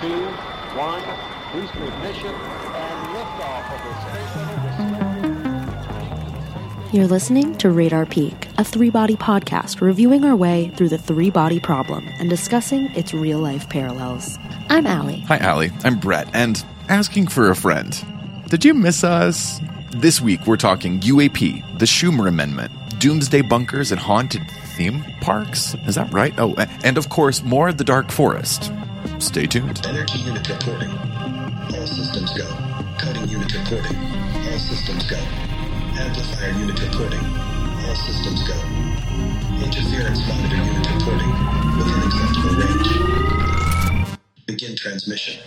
two, one. Booster ignition and liftoff of the Space You're listening to Radar Peak, a three body podcast reviewing our way through the three body problem and discussing its real life parallels. I'm Alley. Hi, Alley. I'm Brett, and asking for a friend. Did you miss us? This week, we're talking UAP, the Schumer Amendment, doomsday bunkers and haunted theme parks. Is that right? Oh, and of course, more of the Dark Forest. Stay tuned. Energy unit reporting. All systems go. Coding unit reporting. All systems go. Amplifier unit reporting. All systems go. Interference monitor unit reporting. Within acceptable range. Begin transmission.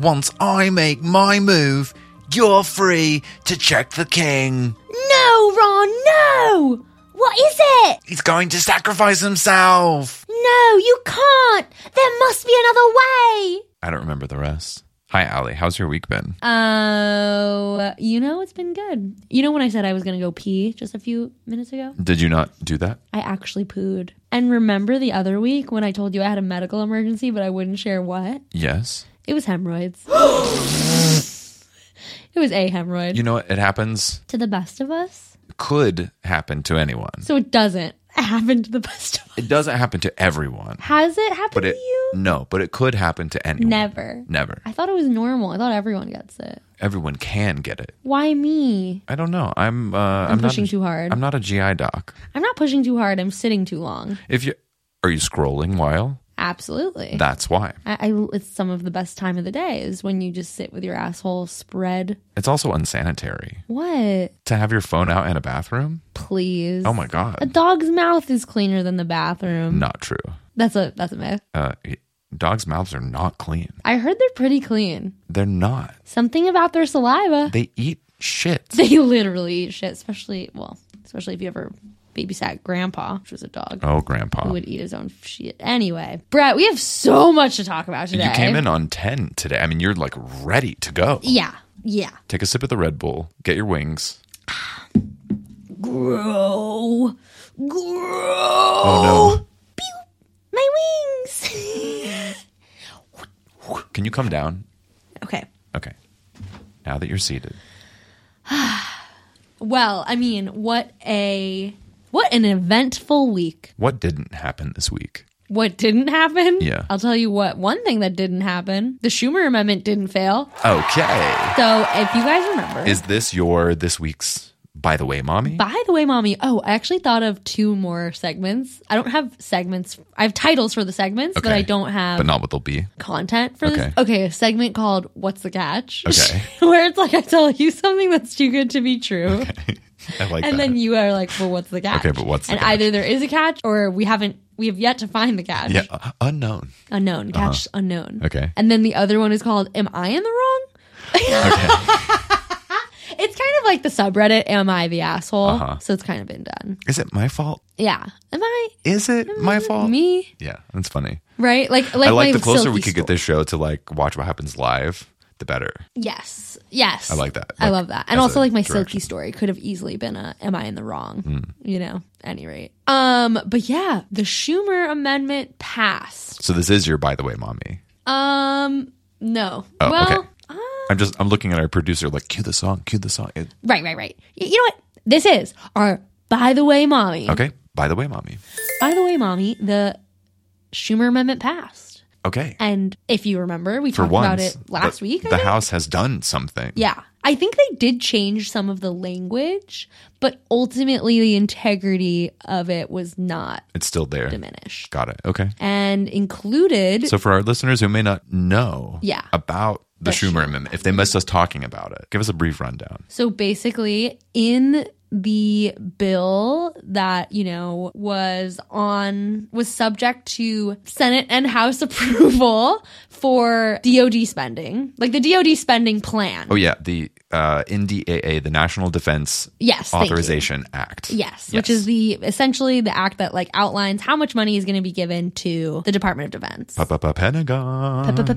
Once I make my move, you're free to check the king. No, Ron, no! What is it? He's going to sacrifice himself. No, you can't! There must be another way! I don't remember the rest. Hi, Alley. How's your week been? Oh, you know, it's been good. You know, when I said I was going to go pee just a few minutes ago? Did you not do that? I actually pooed. And remember the other week when I told you I had a medical emergency, but I wouldn't share what? Yes. It was hemorrhoids. it was a hemorrhoid. You know what? It happens, to the best of us. could happen to anyone. So it doesn't happen to the best of us. It doesn't happen to everyone. Has it happened But to it you? no, but it could happen to anyone. Never. Never. I thought it was normal. I thought everyone gets it. Everyone can get it. Why me? I don't know. I'm uh I'm, pushing not, too hard. I'm not a GI doc. I'm not pushing too hard. I'm sitting too long. If you are you scrolling while? Absolutely. That's why. I, I, it's some of the best time of the day is when you just sit with your asshole spread. It's also unsanitary What? to have your phone out in a bathroom. Please. Oh my god. A dog's mouth is cleaner than the bathroom. Not true. That's a that's a myth. Uh dogs' mouths are not clean. I heard they're pretty clean. They're not. Something about their saliva. They eat shit. They literally eat shit, especially well, especially if you ever babysat grandpa, which was a dog. Oh, grandpa. Who would eat his own shit anyway? Brett, we have so much to talk about today. You came in on 10 today. I mean, you're like ready to go. Yeah, yeah. Take a sip of the Red Bull, get your wings. Grow, grow. Oh no! My wings. Can you come down? okay. Okay. Now that you're seated. Well, I mean, what a what an eventful week. What didn't happen this week? What didn't happen? Yeah. I'll tell you what. One thing that didn't happen: the Schumer amendment didn't fail. Okay. So, if you guys remember, Is this your this week's by the way, mommy? By the way, mommy. Oh, I actually thought of two more segments. I don't have segments. I have titles for the segments, but I don't have but not what they'll be. content for Okay. this. Okay, a segment called "What's the Catch?" Okay. where it's like I tell you something that's too good to be true, I like and that. then you are like, "Well, what's the catch?" Okay, but what's the and catch? either there is a catch or we haven't. We have yet to find the catch. yeah, uh, unknown. Unknown catch. Unknown. Okay. And then the other one is called "Am I in the wrong?" okay. It's kind of like the subreddit "Am I the asshole?" Uh-huh. So it's kind of been done. Is it my fault? Yeah. Am I Is it my fault? me? Yeah, that's funny. Right? Like, like I like the closer silky we could get this show to like watch what happens live, the better. Yes. Yes. I like that. I love that. And also like my silky story could have easily been a am I in the wrong? Hmm. You know, any rate. Um, but yeah, the Schumer amendment passed. So this is your by the way, mommy. Um, no. Oh, well, okay. I'm just I'm looking at our producer like cue the song, cue the song. It- right, right, right. Y- You know what? This is our by the way, mommy. okay, by the way, mommy. By the way, mommy, the Schumer amendment passed. Okay. And if you remember, we For talked once, about it last the, week. I the think. House has done something. Yeah. I think they did change some of the language, but ultimately the integrity of it was not It's still there. diminished. Got it. Okay. And included So for our listeners who may not know Yeah. about the The Schumer Amendment, if they missed us talking about it, give us a brief rundown. So basically, in the bill that, you know, was on, was subject to Senate and House approval for DOD spending, like the DOD spending plan. Oh yeah, the uh, NDAA, the National Defense Yes. Authorization Act. Yes, which is the essentially the act that like outlines how much money is going to be given to the Department of Defense. Pentagon. Pentagon.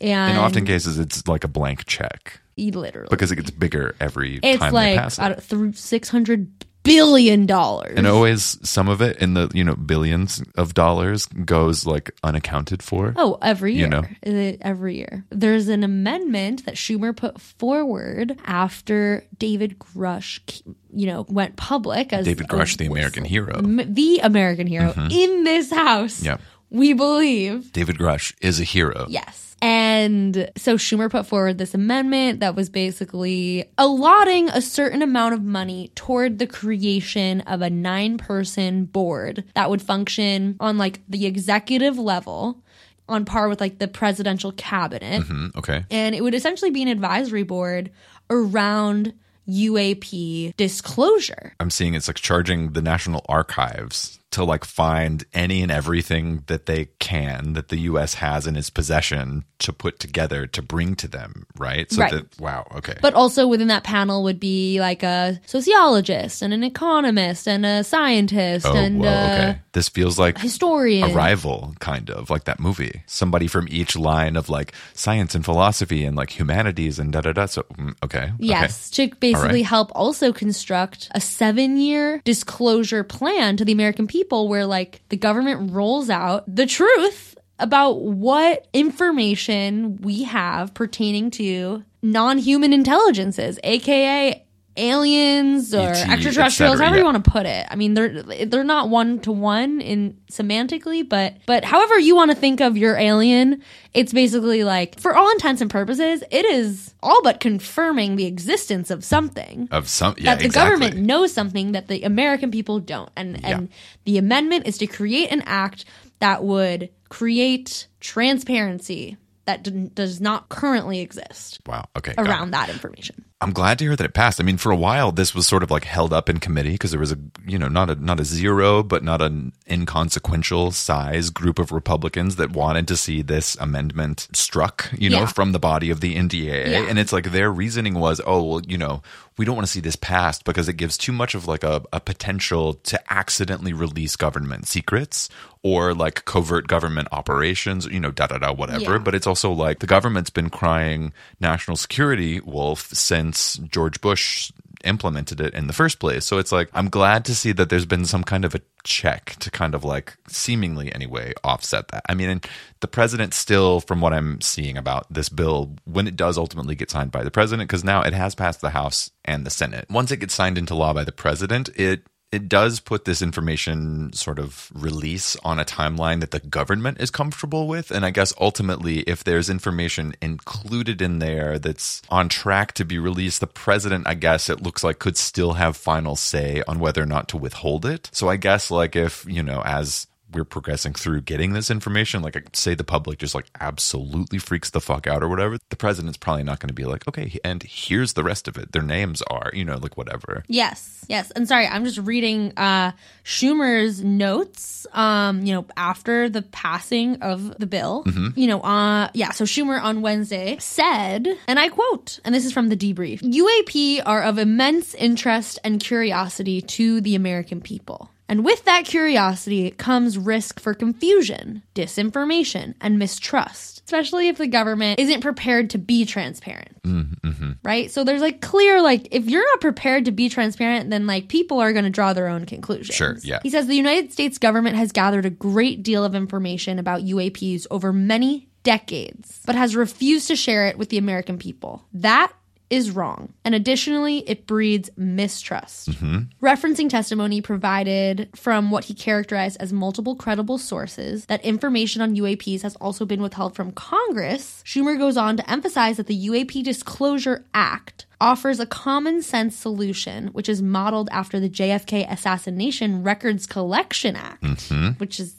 And In often cases, it's like a blank check literally because it gets bigger every it's time like they pass it. out of through six hundred billion dollars. and always some of it in the you know billions of dollars goes like unaccounted for. Oh, every year. You know. Every year. There's an amendment that Schumer put forward after David Grusch, you know, went public as David Grusch, the American hero. The American hero mm-hmm. in this house. Yep. We believe. David Grusch is a hero. Yes. And so Schumer put forward this amendment that was basically allotting a certain amount of money toward the creation of a nine person board that would function on like the executive level on par with like the presidential cabinet. Mm, okay. And it would essentially be an advisory board around UAP disclosure. I'm seeing it's like charging the National Archives to like find any and everything that they can that the US has in its possession to put together to bring to them, right? So Right. that wow, okay. But also within that panel would be like a sociologist and an economist and a scientist oh, and whoa, a okay. This feels like historian. Arrival, kind of like that movie. Somebody from each line of like science and philosophy and like humanities and da da da. So mm, okay, okay. Yes, to basically right. help also construct a seven year disclosure plan to the American people where, like, the government rolls out the truth about what information we have pertaining to non human intelligences, aka aliens or ET, extraterrestrials, cetera, however yeah. you want to put it. I mean, they're they're not one to one in semantically, but but however you want to think of your alien, it's basically like for all intents and purposes, it is all but confirming the existence of something. Of some, yeah, that the exactly. government knows something that the American people don't, and and the amendment is to create an act that would create transparency that d- does not currently exist Wow. Okay. around that information. I'm glad to hear that it passed. I mean, for a while, this was sort of like held up in committee because there was a, you know, not a not a zero, but not an inconsequential size group of Republicans that wanted to see this amendment struck, you know, Yeah. from the body of the NDAA. Yeah. And it's like their reasoning was, oh, well, you know, we don't want to see this passed because it gives too much of like a, a potential to accidentally release government secrets or like covert government operations, you know, da da da, whatever. Yeah. But it's also like the government's been crying national security wolf since George Bush implemented it in the first place. So it's like, I'm glad to see that there's been some kind of a check to kind of like seemingly anyway offset that. I mean, the president still, from what I'm seeing about this bill, when it does ultimately get signed by the president, because now it has passed the House and the Senate. Once it gets signed into law by the president, it it does put this information sort of release on a timeline that the government is comfortable with. And I guess ultimately, if there's information included in there that's on track to be released, the president, I guess it looks like could still have final say on whether or not to withhold it. So I guess, like, if, you know, as we're progressing through getting this information, like I say the public just like absolutely freaks the fuck out or whatever, the president's probably not going to be like, okay, and here's the rest of it. Their names are, you know, like whatever. Yes, yes. And sorry, I'm just reading uh, Schumer's notes. Um, you know, after the passing of the bill, you know, uh, yeah. So Schumer on Wednesday said, and I quote, and this is from the debrief: "UAP are of immense interest and curiosity to the American people." And with that curiosity comes risk for confusion, disinformation, and mistrust, especially if the government isn't prepared to be transparent mm-hmm. right? So there's like clear, like, if you're not prepared to be transparent, then like people are going to draw their own conclusions. Sure, yeah. He says the United States government has gathered a great deal of information about UAPs over many decades, but has refused to share it with the American people. That is wrong. And additionally, it breeds mistrust. Mm-hmm. Referencing testimony provided from what he characterized as multiple credible sources that information on UAPs has also been withheld from Congress, Schumer goes on to emphasize that the UAP Disclosure Act offers a common sense solution, which is modeled after the JFK Assassination Records Collection Act, mm-hmm. which is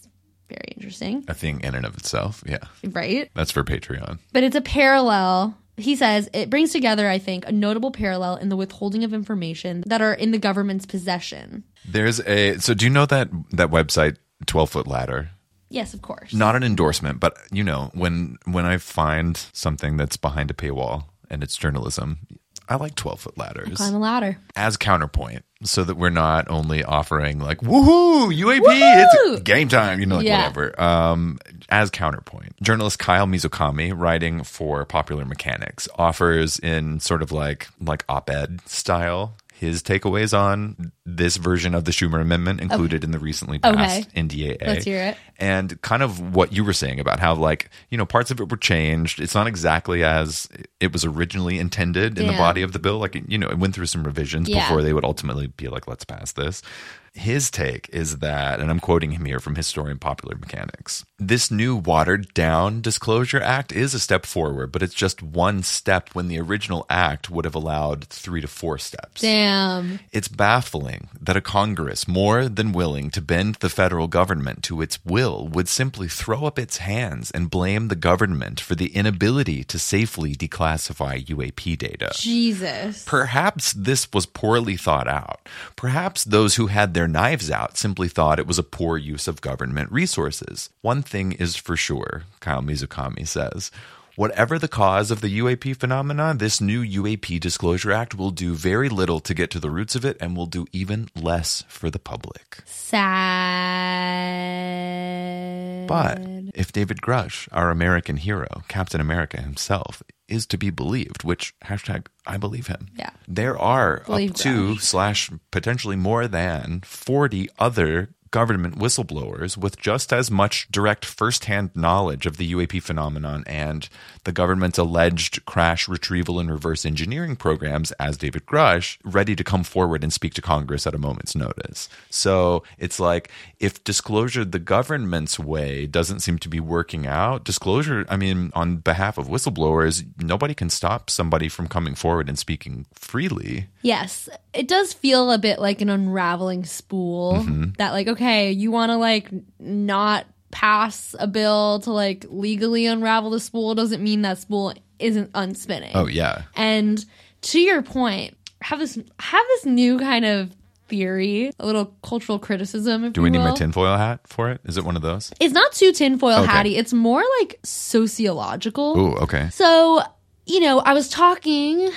very interesting, A thing in and of itself. Yeah. right? That's for Patreon. But it's a parallel. He says it brings together, I think, a notable parallel in the withholding of information that are in the government's possession. There's a so do you know that that website 12 foot ladder? Yes, of course. Not an endorsement, but you know, when when I find something that's behind a paywall and it's journalism, I like 12 foot ladders. Climb a ladder. As counterpoint, so that we're not only offering like woohoo UAP it's game time you know like Yeah. whatever um as counterpoint journalist Kyle Mizokami writing for Popular Mechanics offers in sort of like like op-ed style his takeaways on this version of the Schumer amendment included in the recently passed Okay. NDAA Let's hear it. and kind of what you were saying about how like you know parts of it were changed it's not exactly as it was originally intended in the body of the bill like you know it went through some revisions Yeah. before they would ultimately be like let's pass this his take is that and i'm quoting him here from historian popular mechanics this new watered down disclosure act is a step forward but it's just one step when the original act would have allowed three to four steps Damn. it's baffling that a Congress more than willing to bend the federal government to its will would simply throw up its hands and blame the government for the inability to safely declassify UAP data. Jesus. Perhaps this was poorly thought out. Perhaps those who had their knives out simply thought it was a poor use of government resources. One thing is for sure, Kyle Mizokami says. Whatever the cause of the UAP phenomenon, this new UAP Disclosure Act will do very little to get to the roots of it and will do even less for the public. Sad. But if David Grusch, our American hero, Captain America himself, is to be believed, which hashtag I believe him. Yeah. There are Believe up to Grusch. slash potentially more than 40 other government whistleblowers with just as much direct firsthand knowledge of the UAP phenomenon and the government's alleged crash retrieval and reverse engineering programs as David Grusch ready to come forward and speak to Congress at a moment's notice. So it's like if disclosure the government's way doesn't seem to be working out, disclosure, I mean, on behalf of whistleblowers, nobody can stop somebody from coming forward and speaking freely. Yes, it does feel a bit like an unraveling spool Mm-hmm. that like okay, you want to like not pass a bill to like legally unravel the spool doesn't mean that spool isn't unspinning. Oh, yeah. And to your point, have this have this new kind of theory, a little cultural criticism if Do you we need my tinfoil hat for it? Is it one of those? It's not too tinfoil Okay. hatty. It's more like sociological. Oh, okay. So, you know, I was talking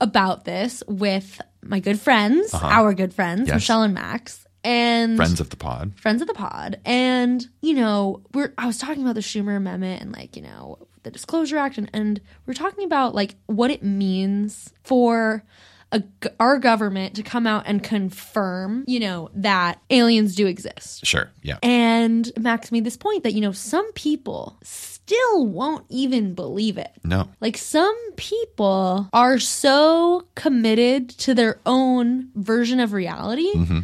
about this with my good friends, our good friends, Uh-huh. Yes. Michelle and Max, and Friends of the pod. friends of the pod. And, you know, we're I was talking about the Schumer Amendment and like, you know, the Disclosure Act and, and we're talking about like what it means for a, our government to come out and confirm, you know, that aliens do exist. Sure. Yeah. And Max made this point that, you know, some people still won't even believe it. No. Like some people are so committed to their own version of reality mm-hmm.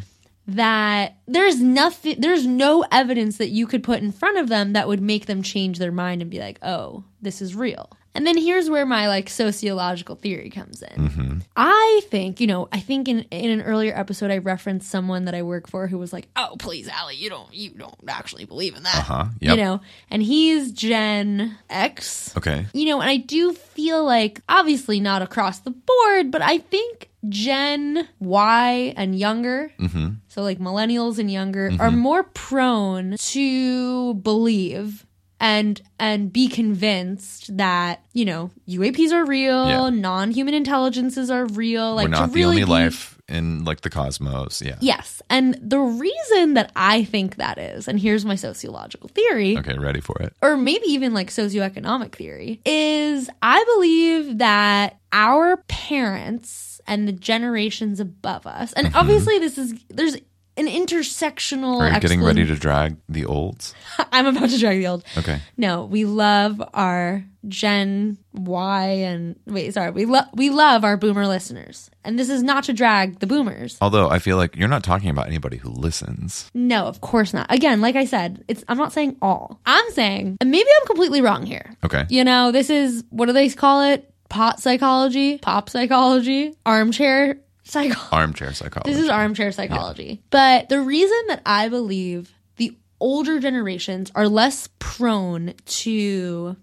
That there's nothing there's no evidence that you could put in front of them that would make them change their mind and be like, "Oh, this is real." And then here's where my like sociological theory comes in. I think, you know, I think in in an earlier episode I referenced someone that I work for who was like, "Oh, please, Alley, you don't you don't actually believe in that." Uh-huh. You know, and he's Gen X Okay. you know, and I do feel like obviously not across the board, but I think Gen Y and younger, mm-hmm. so like millennials and younger, mm-hmm. are more prone to believe and and be convinced that you know UAPs are real, Yeah. non-human intelligences are real. Like We're not the really only be- life in like the cosmos. Yeah. Yes, and the reason that I think that is, and here's my sociological theory Okay, ready for it. or maybe even like socioeconomic theory, is I believe that our parents and the generations above us, and obviously this is there's an intersectional. Mm-hmm. Are you getting ready to drag the olds? I'm about to drag the old. Okay. No, we love our Gen Y and wait, sorry, we love we love our boomer listeners, and this is not to drag the boomers. Although I feel like you're not talking about anybody who listens. No, of course not. Again, like I said, it's I'm not saying all. I'm saying, and maybe I'm completely wrong here. Okay. You know, this is what do they call it? Pot psychology, pop psychology, armchair psychology. Armchair psychology. This is armchair psychology. But the reason that I believe the older generations are less prone to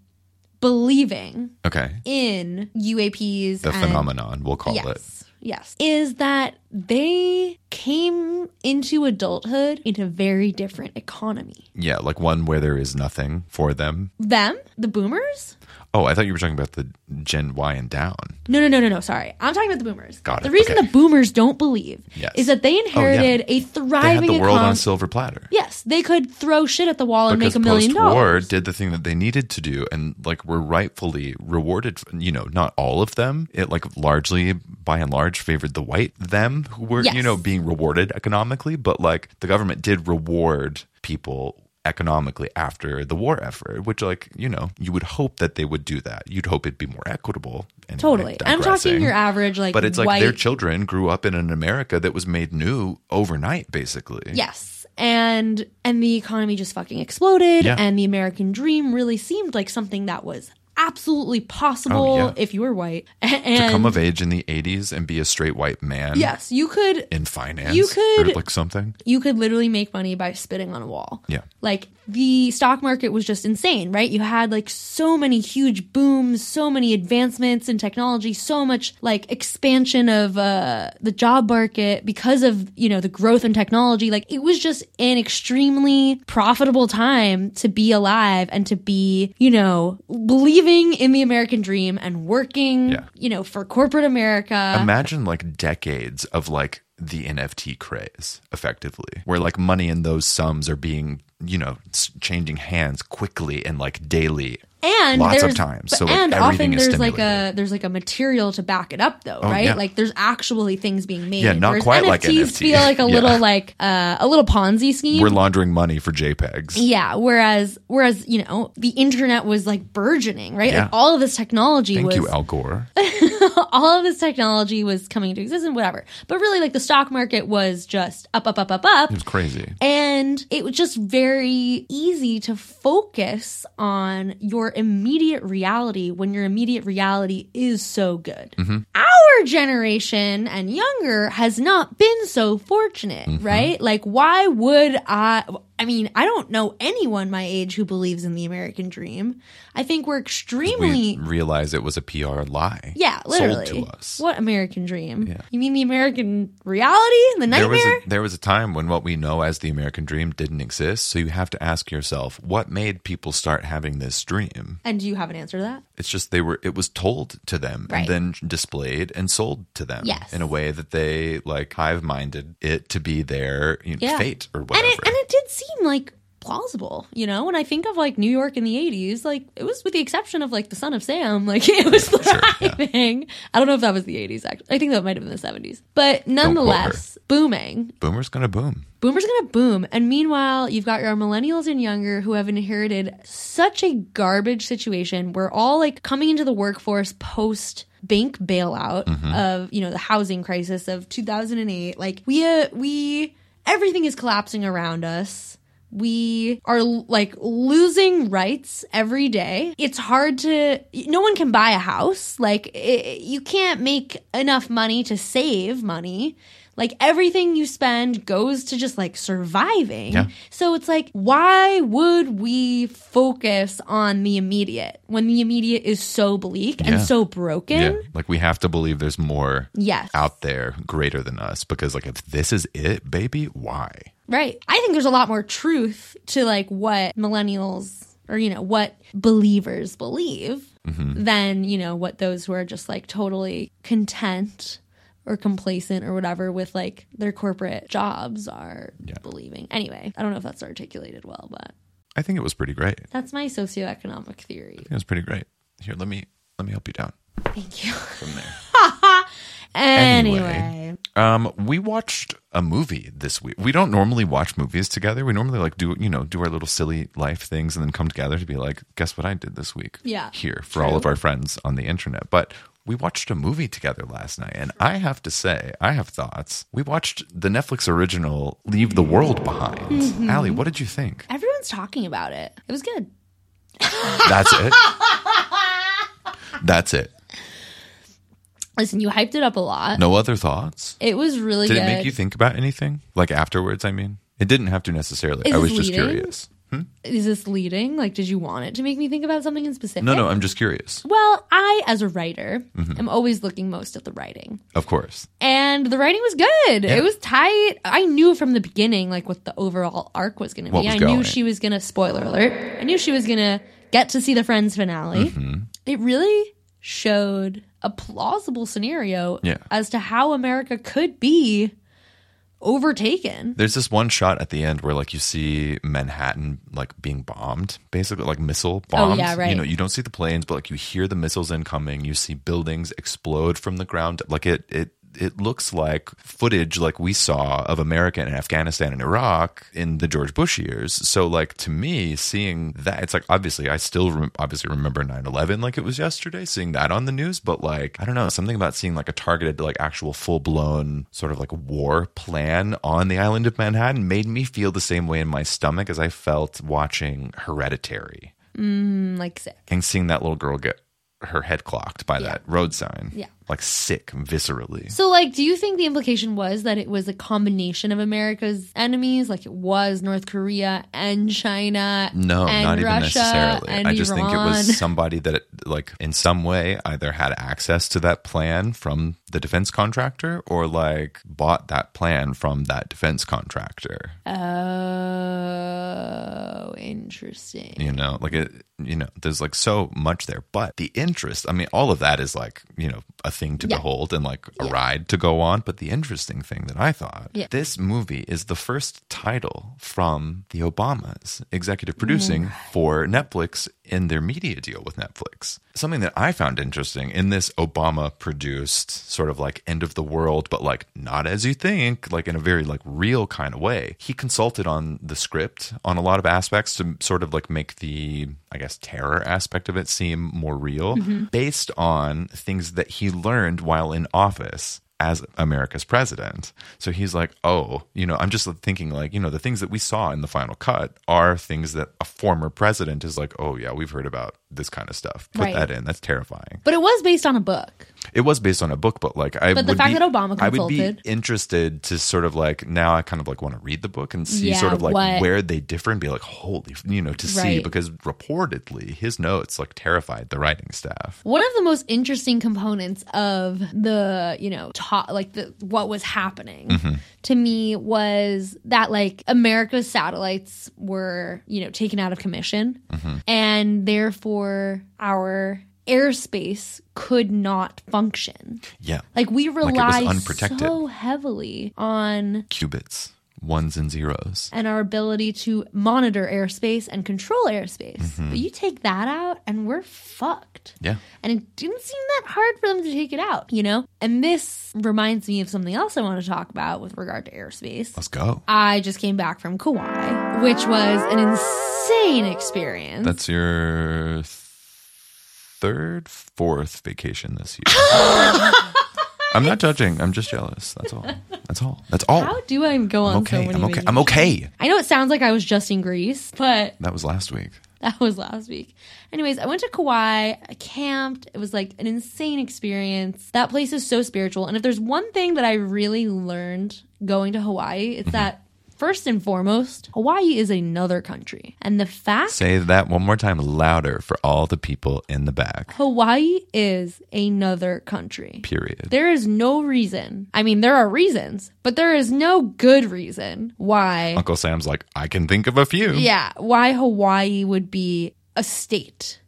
believing okay. in UAPs The and phenomenon, we'll call it. yes, yes, is that they came into adulthood in a very different economy. Yeah, like one where there is nothing for them. Them, the boomers, Oh, I thought you were talking about the Gen Y and down. No, no, no, no, no. Sorry, I'm talking about the boomers. Got it, The reason okay. the boomers don't believe Yes. is that they oh, inherited a They had thriving the world on economy. silver platter. Yes, they could throw shit at the wall and make a million post-war dollars. did the thing that they needed to do and like were rightfully rewarded you know not all of them it like largely by and large favored the white them who were you Yes. know being rewarded economically but like the government did reward people economically after the war effort which like you know you would hope that they would do that you'd hope it'd be more equitable anyway, Totally. I'm talking your average like but it's like white. their children grew up in an america that was made new overnight basically Yes. And and the economy just fucking exploded Yeah. and the American dream really seemed like something that was absolutely possible Oh, yeah. if you were white. to come of age in the 80s and be a straight white man yes, you could in finance You could- like something. you could literally make money by spitting on a wall. Yeah. Like the stock market was just insane, right? You had like so many huge booms, so many advancements in technology, so much like expansion of uh, the job market because of, you know, the growth in technology. Like it was just an extremely profitable time to be alive and to be, you know, believing in the American dream and working, Yeah. you know, for corporate America. Imagine like decades of like the NFT craze, effectively, where like money in those sums are being, you know, changing hands quickly and like daily. And Lots of times. So, and often there's like a there's like a material to back it up though, right? Oh, yeah. Like there's actually things being made. Yeah, not quite like NFTs feel like a Yeah. little like uh, a little Ponzi scheme. We're laundering money for JPEGs. yeah, whereas whereas you know the internet was like burgeoning, right? Yeah. Like all of this technology Thank was you, Al Gore. all of this technology was coming into existence, whatever. But really, like the stock market was just up, up, up, up, up. It was crazy. And it was just very easy to focus on your immediate reality when your immediate reality is so good. Mm-hmm. Our generation and younger has not been so fortunate, mm-hmm. right? Like, why would I? I mean, I don't know anyone my age who believes in the American dream. I think we're extremely. We realized it was a PR lie. yeah, literally. Sold to us. What American dream? Yeah. You mean the American reality? The There was, nightmare? a, there was a time when what we know as the American dream didn't exist. So you have to ask yourself, what made people start having this dream? and do you have an answer to that? It's just they were it was told to them Right. and then displayed and sold to them Yes. in a way that they like hive minded it to be their you know, Yeah. fate or and whatever. it and it did seem like plausible you know? When i think of like new york in the 80s like it was with the exception of like the son of sam. Like it was thriving. I don't know if that was the 80s actually i think that might have been the 70s but nonetheless booming. Boomer's gonna boom. boomers gonna boom. And meanwhile you've got your millennials and younger who have inherited such a garbage situation we're all like coming into the workforce post bank bailout of you know the housing crisis of 2008 like we uh, we everything is collapsing around us we are like losing rights every day. It's hard to, no one can buy a house. Like, it, you can't make enough money to save money. Like, everything you spend goes to just like surviving. Yeah. So it's like, why would we focus on the immediate when the immediate is so bleak Yeah. and so broken? Yeah. Like we have to believe there's more Yes. out there greater than us because like if this is it, baby, why? Right. I think there's a lot more truth to like what millennials or, you know, what believers believe mm-hmm. than, you know, what those who are just like totally content or complacent or whatever with like their corporate jobs are Yeah. believing. Anyway, I don't know if that's articulated well, but I think it was pretty great. That's my socioeconomic theory. it was pretty great. Here, let me let me help you down Thank you. from there. Anyway. Um, we watched a movie this week. We don't normally watch movies together. We normally like do you know do our little silly life things and then come together to be like, guess what I did this week? Yeah, here for all of our friends on the internet. But we watched a movie together last night, and I have to say, I have thoughts. We watched the Netflix original "Leave the World Behind." Mm-hmm. Alley, what did you think? Everyone's talking about it. It was good. That's it. That's it. Listen, you hyped it up a lot. No other thoughts. It was really Did good. it make you think about anything? Like afterwards, I mean? It didn't have to necessarily. Is I was just leading? curious. Is this leading? Like, did you want it to make me think about something in specific? No, no, I'm just curious. Well, I, as a writer, Mm-hmm. am always looking most at the writing. Of course. And the writing was good. Yeah. It was tight. I knew from the beginning, like, what the overall arc was going to be. I going. knew she was going to, spoiler alert, I knew she was going to get to see the Friends finale. Mm-hmm. it really showed a plausible scenario Yeah. as to how America could be overtaken. There's this one shot at the end where like you see Manhattan like being bombed, basically like missile bombs. Oh, yeah, right. You know, you don't see the planes, but like you hear the missiles incoming. You see buildings explode from the ground. Like it it it looks like footage like we saw of America and Afghanistan and Iraq in the George Bush years. So like to me, seeing that, it's like obviously I still rem- obviously remember 9/11 like it was yesterday, seeing that on the news. But like I don't know, something about seeing like a targeted like actual full blown sort of like war plan on the island of Manhattan made me feel the same way in my stomach as I felt watching Hereditary Mm, like sick. and seeing that little girl get her head clocked by that road sign. Yeah. Like sick viscerally. So, like, do you think the implication was that it was a combination of America's enemies, like it was North Korea and China? No, and not even necessarily. And I just think it was somebody that, like, in some way either had access to that plan from the defense contractor or, like, bought that plan from that defense contractor. Oh, interesting. You know, like, it, you know, there's like so much there. But the interest, I mean, all of that is like, you know, a thing to Yeah. behold and like a ride to go on. But the interesting thing that I thought, Yeah. this movie is the first title from the Obamas executive producing Mm. for Netflix in their media deal with Netflix. Something that I found interesting in this Obama produced sort of like end of the world, but like not as you think, like in a very like real kind of way. He consulted on the script on a lot of aspects to sort of like make the, I guess, terror aspect of it seem more real mm-hmm. based on things that he learned while in office as America's president. So he's like, oh, you know, I'm just thinking like, you know, the things that we saw in the final cut are things that a former president is like, oh, yeah, we've heard about this kind of stuff. Put Right. that in. That's terrifying. But it was based on a book. It was based on a book, but like, I But the would fact be- that Obama consulted, I would be interested to sort of like now I kind of like want to read the book and see Yeah, sort of like what- where they differ and be like, holy, you know, to see because reportedly his notes like terrified the writing staff. One of the most interesting components of the, you know, ta- like the what was happening Mm-hmm. to me was that like America's satellites were, you know, taken out of commission Mm-hmm. and therefore our airspace could not function. Yeah. Like we rely unprotected. so heavily on Qubits, ones and zeros. and our ability to monitor airspace and control airspace. Mm-hmm. But you take that out and we're fucked. Yeah. And it didn't seem that hard for them to take it out, you know? And this reminds me of something else I want to talk about with regard to airspace. Let's go. I just came back from Kauai, which was an insane experience. That's your th- third, fourth vacation this year. I'm not judging. I'm just jealous. That's all. That's all. That's all. How do I go on I'm so okay. many I'm okay. I'm okay. I know it sounds like I was just in Greece, but That was last week. That was last week. Anyways, I went to Kauai. I camped. It was like an insane experience. That place is so spiritual. And if there's one thing that I really learned going to Hawaii, it's mm-hmm. that first and foremost, Hawaii is another country. And the fact Say that one more time louder for all the people in the back. Hawaii is another country. Period. There is no reason. I mean, there are reasons, but there is no good reason why. Uncle Sam's like, I can think of a few. Yeah, why Hawaii would be a state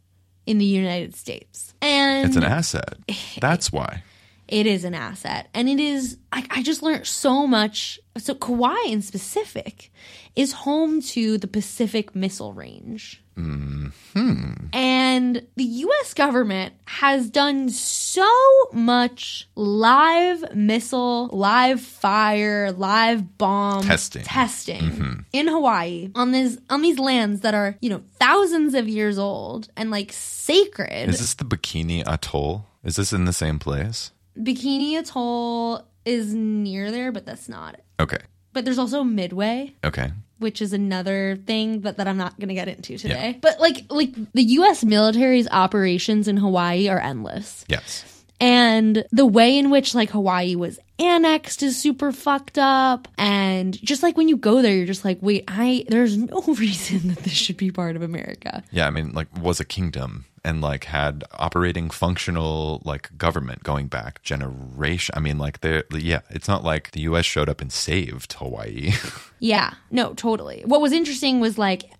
in the United States. And It's an asset. That's why. It is an asset. And it is, I, I just learned so much. So, Kauai in specific is home to the Pacific Missile Range. Mm-hmm. And the US government has done so much live missile, live fire, live bomb Testing. testing mm-hmm. in Hawaii on these on these lands that are, you know, thousands of years old and like sacred. Is this the Bikini Atoll? Is this in the same place? Bikini Atoll is near there, but that's not it. Okay. But there's also Midway, Okay. which is another thing that, that I'm not going to get into today. But like like the US military's operations in Hawaii are endless. Yes. And the way in which like Hawaii was annexed is super fucked up. And just like when you go there, you're just like, wait, I there's no reason that this should be part of America. Yeah, I mean, like, was a kingdom and like had operating functional like government going back generation. I mean, like, there, yeah, it's not like the U.S. showed up and saved Hawaii. Yeah, no, totally. What was interesting was like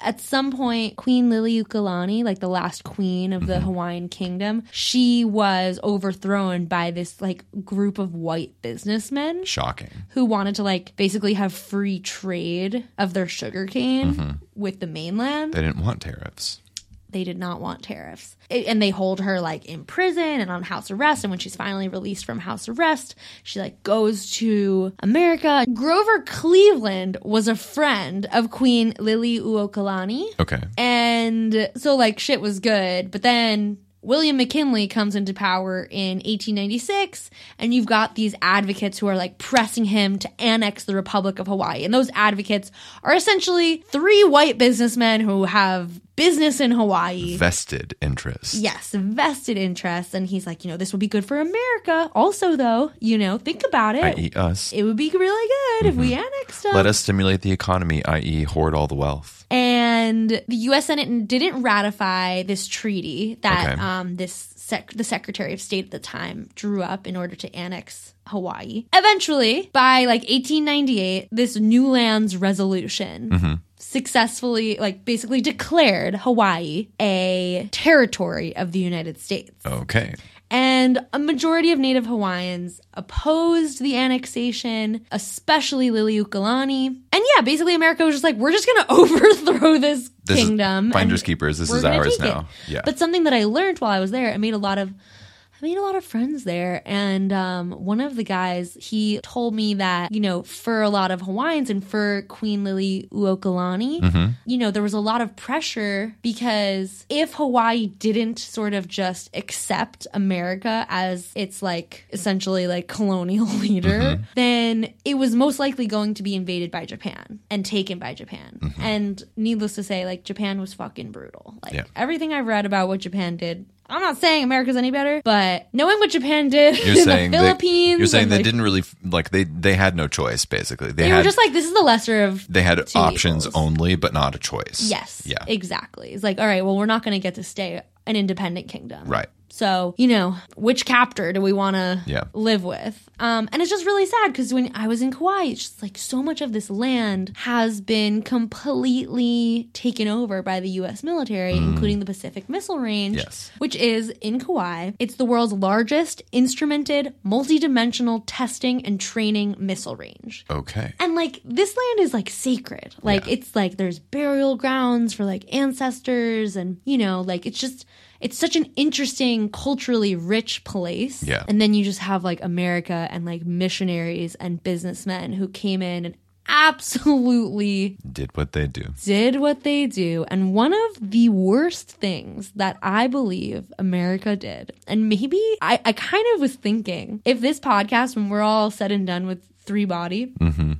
at some point, Queen Liliuokalani, like the last queen of the mm-hmm. Hawaiian kingdom, she was overthrown by this like group of white businessmen Shocking. who wanted to like basically have free trade of their sugarcane mm-hmm. with the mainland. They didn't want tariffs. They did not want tariffs. And they hold her like in prison and on house arrest. And when she's finally released from house arrest, she like goes to America. Grover Cleveland was a friend of Queen Liliuokalani. Okay. And so, like, shit was good. But then William McKinley comes into power in 1896, and you've got these advocates who are like pressing him to annex the Republic of Hawaii. And those advocates are essentially three white businessmen who have business in Hawaii. Vested interests. Yes, vested interests. And he's like, you know, this would be good for America. Also, though, you know, think about it. I.e., us. it would be really good if we mm-hmm. annexed them. Let us stimulate the economy, i.e., hoard all the wealth. and the U.S. Senate didn't ratify this treaty that Okay. um, this sec- the Secretary of State at the time drew up in order to annex Hawaii. Eventually, by like 1898, this Newlands Resolution successfully, like, basically declared Hawaii a territory of the United States. Okay. And a majority of Native Hawaiians opposed the annexation, especially Liliuokalani. And yeah, basically America was just like, we're just going to overthrow this, This is kingdom. finders keepers. This is ours take it." now. Yeah. But something that I learned while I was there, I made a lot of I made a lot of friends there. And um, one of the guys, he told me that, you know, for a lot of Hawaiians and for Queen Liliuokalani, Mm-hmm. you know, there was a lot of pressure because if Hawaii didn't sort of just accept America as its like essentially like colonial leader, Mm-hmm. then it was most likely going to be invaded by Japan and taken by Japan. And needless to say, like Japan was fucking brutal. Like Yeah. everything I've read about what Japan did. I'm not saying America's any better, but knowing what Japan did You're in saying the they, Philippines, you're saying they like, didn't really like they they had no choice basically. They, They had were just like, this is the lesser of they had options evils. only, but not a choice. Yes. Yeah. Exactly. It's like, all right, well, we're not going to get to stay an independent kingdom. Right. So, you know, which captor do we want to Yeah. live with? Um, and it's just really sad because when I was in Kauai, it's just like so much of this land has been completely taken over by the U.S. military, including the Pacific Missile Range, Mm. Yes. which is in Kauai. It's the world's largest instrumented, multi-dimensional testing and training missile range. Okay. And like this land is like sacred. Like Yeah. it's like there's burial grounds for like ancestors and you know, like it's just it's such an interesting culturally rich place. Yeah. And then you just have like America and like missionaries and businessmen who came in and absolutely Did what they do. did what they do. And one of the worst things that I believe America did, and maybe I, I kind of was thinking if this podcast, when we're all said and done with Three Body,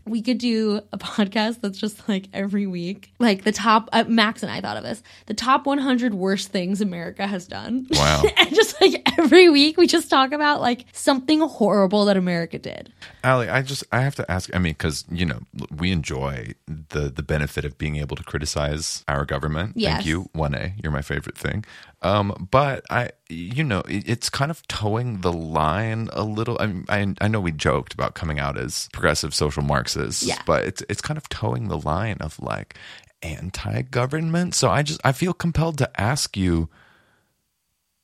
we could do a podcast that's just like every week, like the top, uh, Max and I thought of this, the top 100 worst things America has done. Wow. and just like every week, we just talk about like something horrible that America did. Ali, I just I have to ask. I mean, because you know we enjoy the the benefit of being able to criticize our government. Yes. Thank you, one A. You're my favorite thing. Um, but I, you know, it's kind of toeing the line a little. I, mean, I I know we joked about coming out as progressive social Marxists, Yeah. but it's it's kind of toeing the line of like anti-government. So I just I feel compelled to ask you.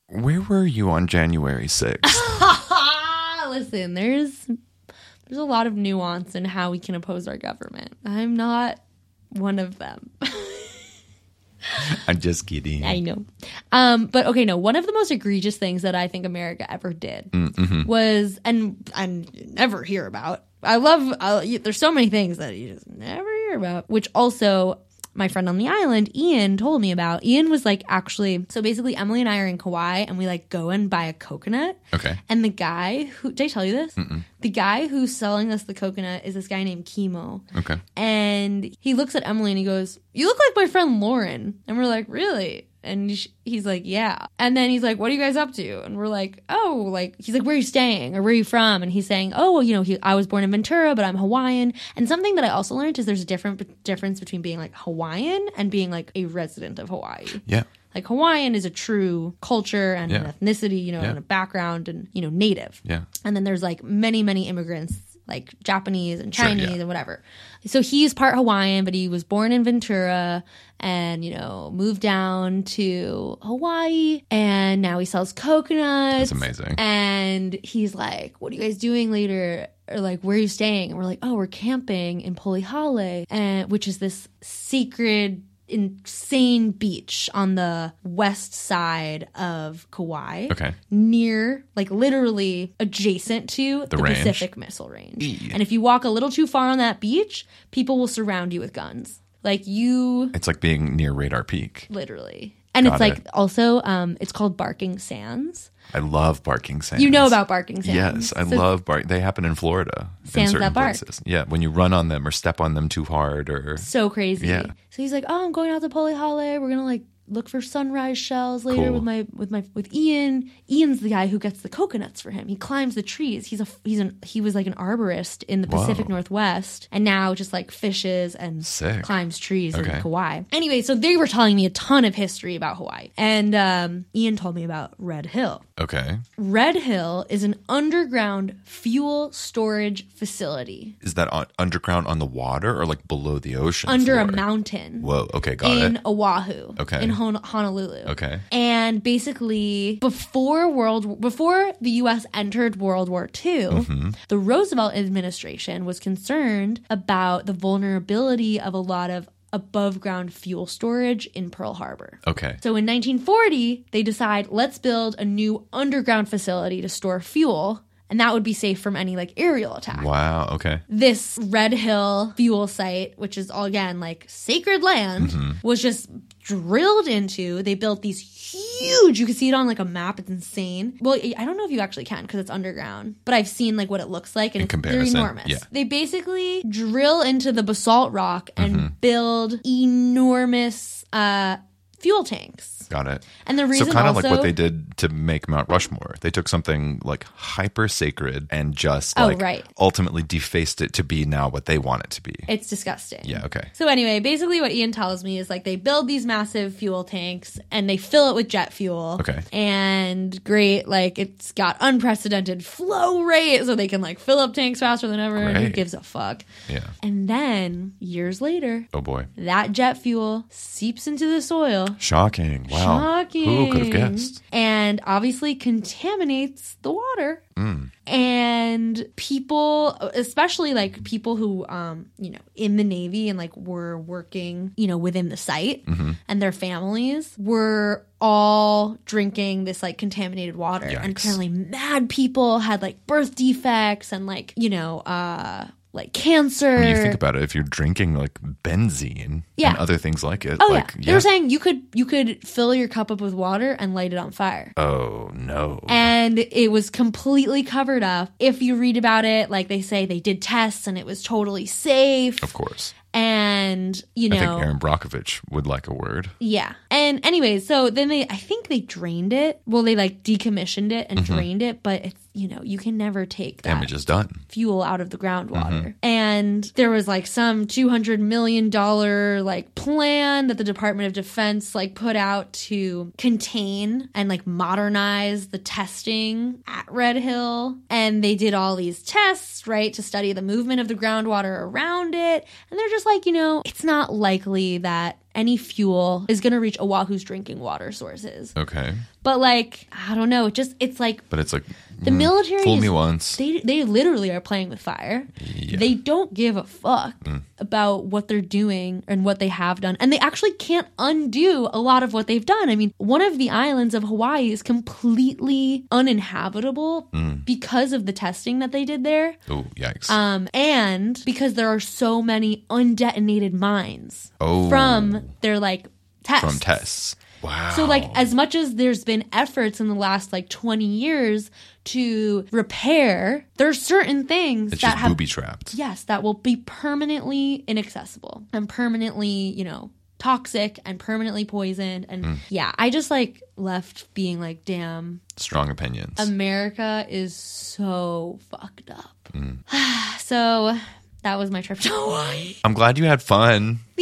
Where were you on January 6th? Ah, listen, there's there's a lot of nuance in how we can oppose our government. I'm not one of them. I'm just kidding. I know. Um, but okay, no, one of the most egregious things that I think America ever did was, and I never hear about. I love, uh, there's so many things that you just never hear about, which also my friend on the island, Ian, told me about. Ian was like, actually, so basically, Emily and I are in Kauai and we like go and buy a coconut. Okay. And the guy who, did I tell you this? The guy who's selling us the coconut is this guy named Chemo. Okay. And he looks at Emily and he goes, You look like my friend Lauren. And we're like, Really? And sh- he's like, Yeah. And then he's like, What are you guys up to? And we're like, Oh, like, he's like, Where are you staying? Or where are you from? And he's saying, Oh, well, you know, he, I was born in Ventura, but I'm Hawaiian. And something that I also learned is there's a different difference between being like Hawaiian and being like a resident of Hawaii. Yeah. Like Hawaiian is a true culture and Yeah. an ethnicity, you know, Yeah. and a background and, you know, native. Yeah. And then there's like many, many immigrants like Japanese and Sure, Chinese yeah. and whatever. So he's part Hawaiian, but he was born in Ventura and, you know, moved down to Hawaii and now he sells coconuts. That's amazing. And he's like, What are you guys doing later? Or like, where are you staying? And we're like, Oh, we're camping in Polihale, and which is this sacred insane beach on the west side of Kauai. Okay. Near, like literally adjacent to the, range? Pacific Missile Range. Eee. And if you walk a little too far on that beach, people will surround you with guns. Like you It's like being near Radar Peak. literally. And Got it's like it. also um it's called Barking Sands. I love barking sands. You know about Barking Sands. Yes, I So- love bark. They happen in Florida. Sands in certain that bark. places. Yeah, when you run on them or step on them too hard or so crazy. Yeah. So he's like, "Oh, I'm going out to Polihale. We're gonna like look for sunrise shells later Cool. with my with my with Ian. Ian's the guy who gets the coconuts for him. He climbs the trees. He's a he's an he was like an arborist in the Pacific Whoa. Northwest, and now just like fishes and Sick. climbs trees in Okay. Kauai. Anyway, so they were telling me a ton of history about Hawaii, and um, Ian told me about Red Hill. Okay. Red Hill is an underground fuel storage facility Is that on, underground on the water or like below the ocean? under a mountain. Whoa. Okay, got in it. In Oahu, Okay. in Hon- Honolulu. Okay. And basically, before world before the U.S. entered World War II, Mm-hmm. the Roosevelt administration was concerned about the vulnerability of a lot of above ground fuel storage in Pearl Harbor. Okay. So in 1940, they decide let's build a new underground facility to store fuel, and that would be safe from any like aerial attack Wow. Okay. this Red Hill fuel site, which is all again like sacred land, was just drilled into. They built these huge. You can see it on like a map. It's insane. Well, I don't know if you actually can because it's underground, but I've seen like what it looks like, and it's, they're comparison, enormous. yeah. They basically drill into the basalt rock and Mm-hmm. build enormous uh, fuel tanks. Got it. And the reason so kind of like what they did to make Mount Rushmore. They took something like hyper sacred and just Oh, like right. ultimately defaced it to be now what they want it to be. It's disgusting. yeah. Okay. So anyway, basically what Ian tells me is like they build these massive fuel tanks and they fill it with jet fuel. Okay. And great, like it's got unprecedented flow rate so they can like fill up tanks faster than ever. and Who gives a fuck? Yeah. And then years later, Oh boy. that jet fuel seeps into the soil. Shocking. Wow. Shocking. Who could have guessed? And obviously contaminates the water. Mm. And people, especially like people who, um, you know, in the Navy and like were working, you know, within the site Mm-hmm. and their families were all drinking this like contaminated water. And Yikes. apparently mad people had like birth defects and like, you know, uh, like cancer. When you think about it, if you're drinking like benzene Yeah. and other things like it, Oh like yeah. They were saying you could you could fill your cup up with water and light it on fire. oh no. And it was completely covered up. If you read about it, like they say they did tests and it was totally safe. of course. And you know I think Erin Brockovich would like a word. Yeah. And anyways, so then they I think they drained it. Well, they like decommissioned it and mm-hmm. drained it, but it's you know, you can never take that Damage is done. fuel out of the groundwater. Mm-hmm. And there was like some 200 million dollar like plan that the Department of Defense like put out to contain and like modernize the testing at Red Hill. And they did all these tests, right, to study the movement of the groundwater around it. And they're just like, you know, it's not likely that any fuel is going to reach Oahu's drinking water sources. Okay. But like, I don't know, it just it's like But it's like the mm, military Fool is- me once. they they literally are playing with fire. Yeah. Mm. They don't give a fuck about what they're doing and what they have done. And they actually can't undo a lot of what they've done. I mean, one of the islands of Hawaii is completely uninhabitable Mm. because of the testing that they did there. Oh, yikes. Um, and because there are so many undetonated mines Oh. from their like tests. From tests. Wow. So like as much as there's been efforts in the last like 20 years to repair, there's certain things it's that just have booby trapped. yes, that will be permanently inaccessible and permanently, you know, toxic and permanently poisoned and Hmm. yeah, I just like left being like damn, Strong opinions. America is so fucked up. Hmm. so that was my trip to Hawaii. I'm glad you had fun.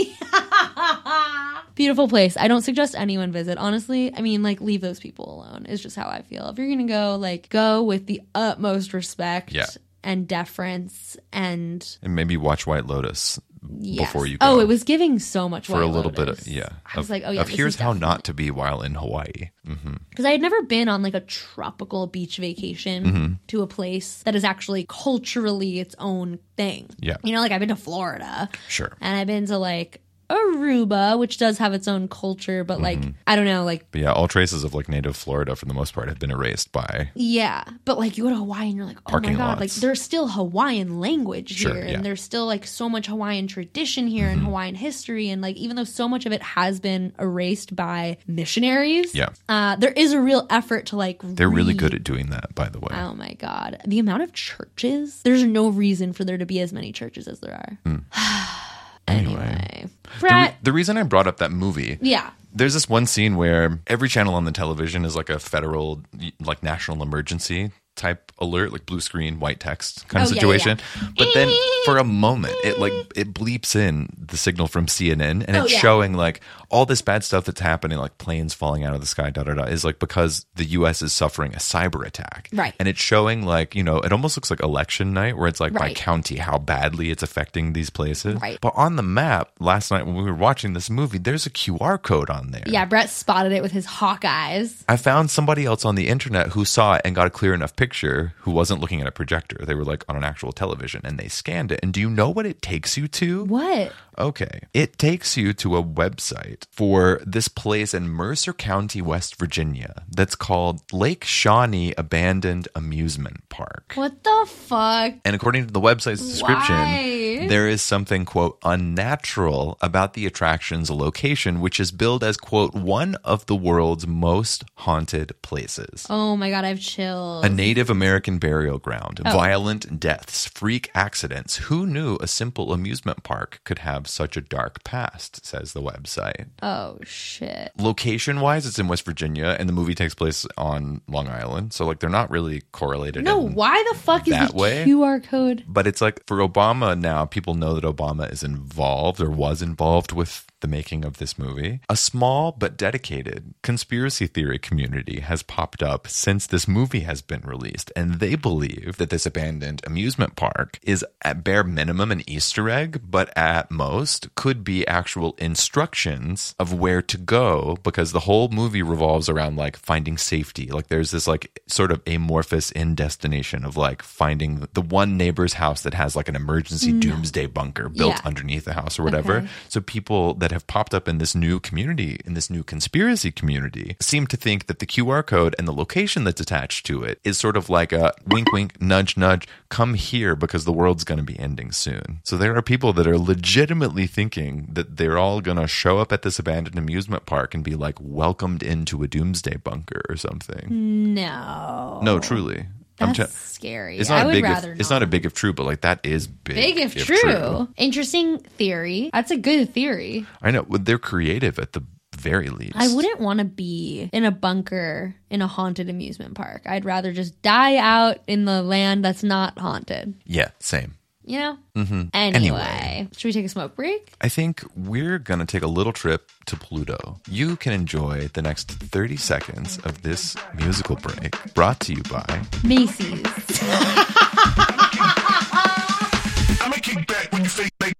Beautiful place. I don't suggest anyone visit. Honestly, I mean, like, leave those people alone. Is just how I feel. If you're gonna go, like, go with the utmost respect. Yeah. and deference and And maybe watch White Lotus yes. before you go. Oh, it was giving so much for a White little bit of yeah. I was of, like, oh yeah, here's how definitely- not to be while in Hawaii. hmm because I had never been on like a tropical beach vacation Mm-hmm. to a place that is actually culturally its own thing. Yeah. You know, like I've been to Florida Sure. and I've been to like Aruba, which does have its own culture, but like, Mm-hmm. I don't know, like, But yeah, all traces of like native Florida for the most part have been erased by yeah. But like, you go to Hawaii and you're like, oh my God, like, there's still Hawaiian language Sure, here. yeah. Mm-hmm. And there's still like so much Hawaiian tradition here and Hawaiian history. And like, even though so much of it has been erased by missionaries, Yeah. uh, there is a real effort to like, They're really good at doing that, by the way. Oh my god. The amount of churches, there's no reason for there to be as many churches as there are. anyway. The, re- the reason I brought up that movie, yeah. there's this one scene where every channel on the television is like a federal, like national emergency type alert, like blue screen, white text kind of Oh, yeah, yeah, situation. But then eh. for a moment, it like it bleeps in the signal from CNN, and Oh, it's yeah. showing like all this bad stuff that's happening, like planes falling out of the sky, da da da, is like because the U.S. is suffering a cyber attack, Right. And it's showing like you know, it almost looks like election night, where it's like by county how badly it's affecting these places, Right. But on the map last night when we were watching this movie, there's a QR code on there. Yeah, Brett spotted it with his hawk eyes. I found somebody else on the internet who saw it and got a clear enough picture who wasn't looking at a projector. They were like on an actual television and they scanned it. And do you know what it takes you to? What? Okay. It takes you to a website for this place in Mercer County, West Virginia that's called Lake Shawnee Abandoned Amusement Park. What the fuck? And according to the website's description, Why? there is something, quote, unnatural about the attraction's location, which is billed as, quote, one of the world's most haunted places. Oh my god, I've chilled. A Native American burial ground, Oh. violent deaths, freak accidents. Who knew a simple amusement park could have such a dark past, says the website. oh shit. Location wise, it's in West Virginia, and the movie takes place on Long Island. So, like, they're not really correlated. No, why the fuck is the way? QR code? But it's like for Obama now, people know that Obama is involved or was involved with the making of this movie. A small but dedicated conspiracy theory community has popped up since this movie has been released. And they believe that this abandoned amusement park is at bare minimum an Easter egg, but at most could be actual instructions of where to go because the whole movie revolves around like finding safety. Like there's this like sort of amorphous in destination of like finding the one neighbor's house that has like an emergency mm. doomsday bunker built Yeah. underneath the house or whatever. Okay. So people that have popped up in this new community, in this new conspiracy community, seem to think that the QR code and the location that's attached to it is sort of like a wink, wink, nudge, nudge, come here because the world's going to be ending soon. So there are people that are legitimately thinking that they're all going to show up at this abandoned amusement park and be like welcomed into a doomsday bunker or something. No. No, truly. That's I'm scary. it's I not a would big. rather If, it's not a big if true, but like that is big. big if, if true. Interesting theory. That's a good theory. I know. They're creative at the very least. I wouldn't want to be in a bunker in a haunted amusement park. I'd rather just die out in the land that's not haunted. Yeah, same. You know? Mm-hmm. Anyway, Anyway. should we take a smoke break? I think we're going to take a little trip to Pluto. You can enjoy the next 30 seconds of this musical break brought to you by Macy's.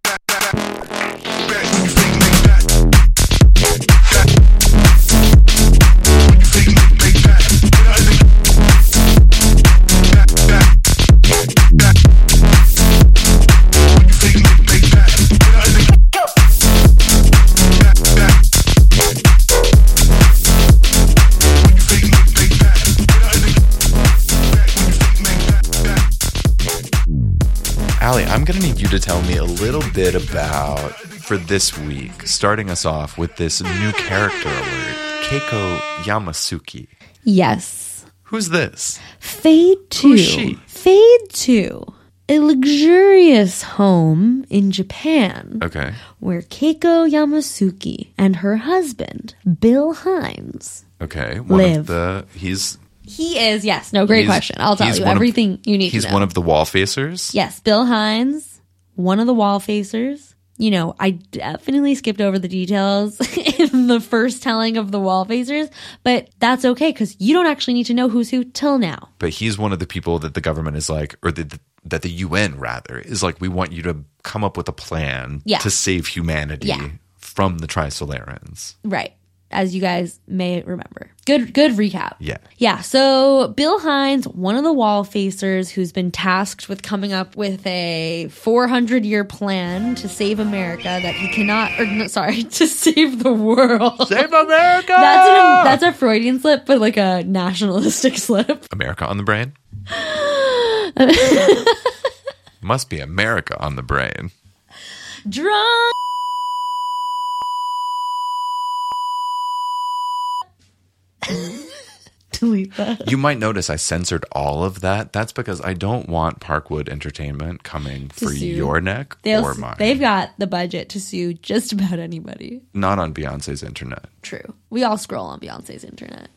you to tell me a little bit about, for this week, starting us off with this new character alert Keiko Yamasuki. yes. Who's this? Fade to. Who's she? Fade to. A luxurious home in Japan Okay. where Keiko Yamasuki and her husband, Bill Hines. Okay. One Live. of the. He's. He is, yes, no, great question. I'll tell you one of- everything you need to know. He's one of the wall facers. yes, Bill Hines, one of the wall facers, you know, I definitely skipped over the details in the first telling of the wall facers, but that's okay because you don't actually need to know who's who till now. But he's one of the people that the government is like, or the, that the UN rather is like, we want you to come up with a plan Yeah. to save humanity Yeah. from the Trisolarans. Right. As you guys may remember. Good good recap. Yeah. Yeah. So Bill Hines, one of the wall facers who's been tasked with coming up with a 400 year plan to save America that he cannot, or no, sorry, to save the world. Save America! That's a, that's a Freudian slip, but like a nationalistic slip. America on the brain? Must be America on the brain. Drunk. Delete that. You might notice I censored all of that. That's because I don't want Parkwood Entertainment coming for sue. your neck They'll, or mine. they've got the budget to sue just about anybody. Not on Beyonce's internet. True. We all scroll on Beyonce's internet.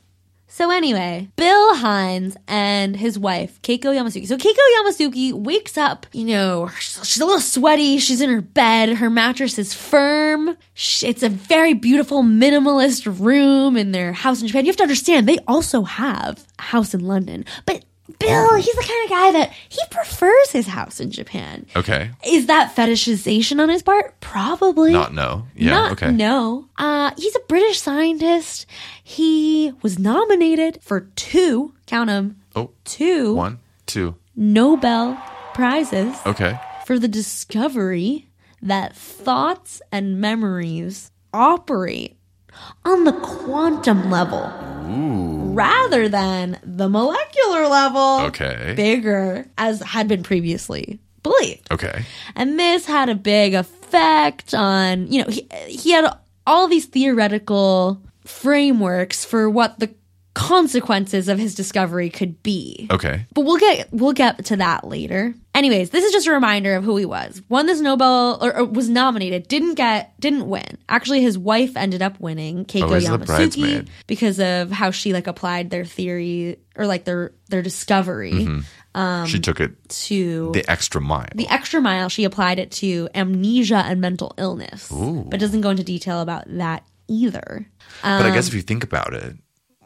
So anyway, Bill Hines and his wife, Keiko Yamasuki. So Keiko Yamasuki wakes up, you know, she's a little sweaty. She's in her bed. Her mattress is firm. It's a very beautiful minimalist room in their house in Japan. You have to understand, they also have a house in London. But Bill, he's the kind of guy that he prefers his house in Japan. Okay. Is that fetishization on his part? Probably. Not no. Yeah. Not- okay. No. Uh, he's a British scientist. He was nominated for two, count them, Oh, two one, two. Nobel Prizes Okay. for the discovery that thoughts and memories operate on the quantum level rather than the molecular level. Okay. Bigger, as had been previously believed. Okay. And this had a big effect on, you know, he, he had all these theoretical frameworks for what the consequences of his discovery could be. Okay. But we'll get we'll get to that later. Anyways, this is just a reminder of who he was. Won this Nobel or, or was nominated, didn't get didn't win. Actually, his wife ended up winning, Keiko Oh, the Yamasuki, bridesmaid. because of how she like applied their theory or like their their discovery she took it to the extra mile. Um, the extra mile, she applied it to amnesia and mental illness, but doesn't go into detail about that either. but I Um, guess if you think about it,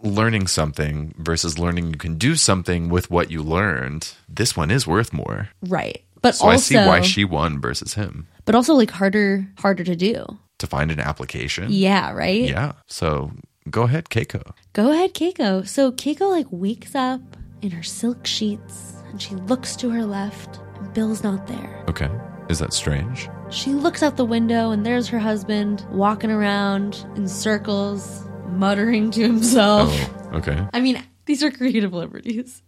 learning something versus learning you can do something with what you learned, this one is worth more. Right. But So also, I see why she won versus him. but also like harder, harder to do. To find an application. Yeah. Right. Yeah. So go ahead, Keiko. Go ahead, Keiko. So Keiko like wakes up in her silk sheets and she looks to her left and Bill's not there. Okay. Is that strange? She looks out the window and there's her husband walking around in circles, muttering to himself. Oh, okay. I mean, these are creative liberties.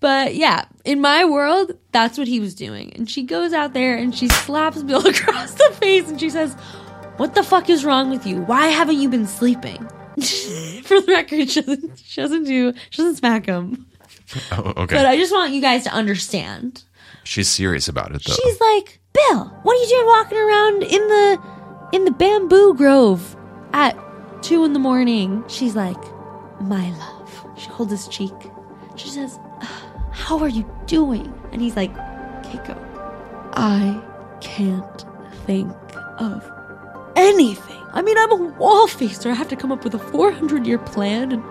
But yeah, in my world, that's what he was doing. And she goes out there and she slaps Bill across the face and she says, What the fuck is wrong with you? Why haven't you been sleeping? For the record, she doesn't, she doesn't do, she doesn't smack him. Oh, okay. But I just want you guys to understand. She's serious about it though. She's like, Bill, what are you doing walking around in the in the bamboo grove at two in the morning? She's like, My love. She holds his cheek. She says, How are you doing? And he's like, Keiko, I can't think of anything. I mean, I'm a wall facer. I have to come up with a 400 year plan, and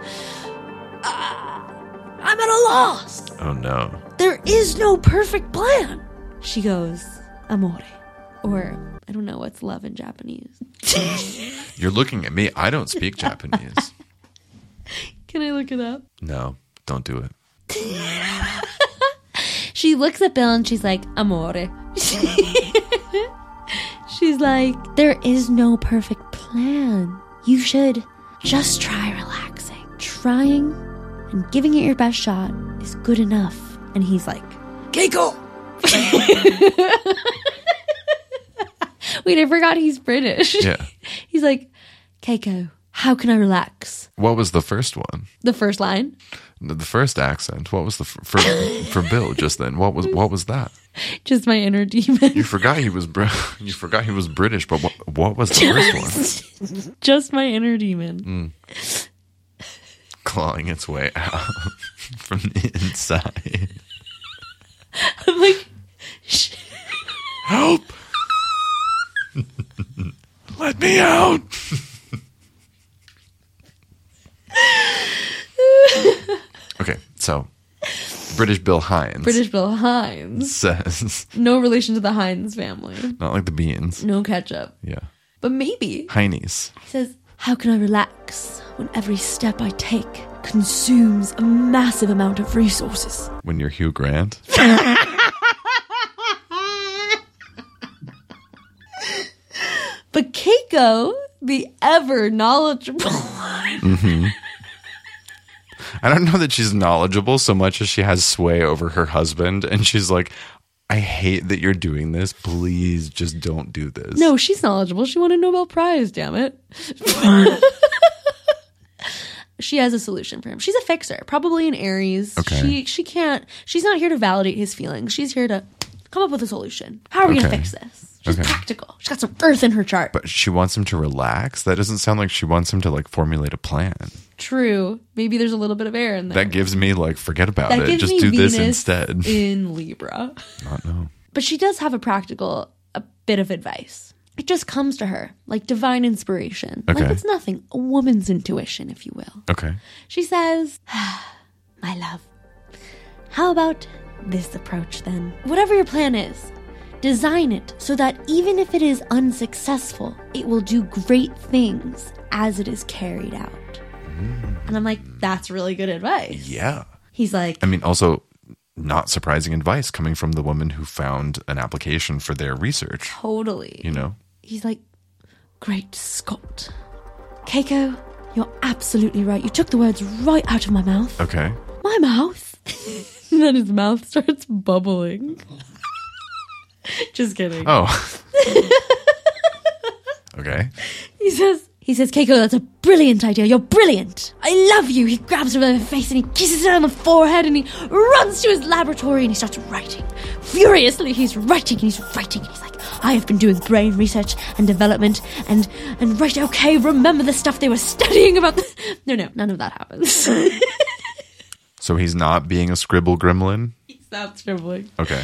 uh, I'm at a loss. oh no. There is no perfect plan. She goes, amore. Or, I don't know what's love in Japanese. You're looking at me. I don't speak Japanese. Can I look it up? No, don't do it. She looks at Bill and she's like, amore. she's like, there is no perfect plan. You should just try relaxing. Trying and giving it your best shot is good enough. And he's like, Keiko! Wait, I forgot he's British. Yeah. He's like, Keiko, how can I relax? What was the first one? The first line, The first accent. What was the f- for for Bill just then? What was what was that? just my inner demon. You forgot he was Br- you forgot he was British, but what what was the first one? just my inner demon. Hmm. Clawing its way out from the inside. I'm like, Help! Let me out. okay, so British Bill Hines British Bill Hines. says, No relation to the Hines family. not like the beans. No ketchup. Yeah. But maybe. Heinies. He says, How can I relax when every step I take consumes a massive amount of resources? When you're Hugh Grant. Keiko, the ever knowledgeable one, mm-hmm. I don't know that she's knowledgeable so much as she has sway over her husband. And she's like, I hate that you're doing this. Please just don't do this. No, she's knowledgeable. She won a Nobel Prize, damn it. she has a solution for him. She's a fixer, probably an Aries. Okay. She she can't she's not here to validate his feelings. She's here to come up with a solution. How are we Okay. gonna fix this? She's Okay. practical. She's got some earth in her chart. But she wants him to relax. That doesn't sound like she wants him to like formulate a plan. True. Maybe there's a little bit of air in there. That gives me like, forget about That it. gives Just me do this Venus instead. in Libra. Not know. But she does have a practical, a bit of advice. It just comes to her like divine inspiration. Okay. Like it's nothing, a woman's intuition, if you will. Okay. She says, ah, My love, how about this approach then? Whatever your plan is, design it so that even if it is unsuccessful, it will do great things as it is carried out. Mm. And I'm like, That's really good advice. Yeah. He's like, I mean, also not surprising advice coming from the woman who found an application for their research. Totally. You know? He's like, Great Scott. Keiko, you're absolutely right. You took the words right out of my mouth. Okay. My mouth? then his mouth starts bubbling. Just kidding. Oh. okay. He says, he says, Keiko, that's a brilliant idea. You're brilliant. I love you. He grabs her by the face and he kisses her on the forehead and he runs to his laboratory and he starts writing. Furiously, he's writing and he's writing and he's like, I have been doing brain research and development and, and right, okay, remember the stuff they were studying about the... No, no, none of that happens. So he's not being a scribble gremlin? he's not scribbling. Okay.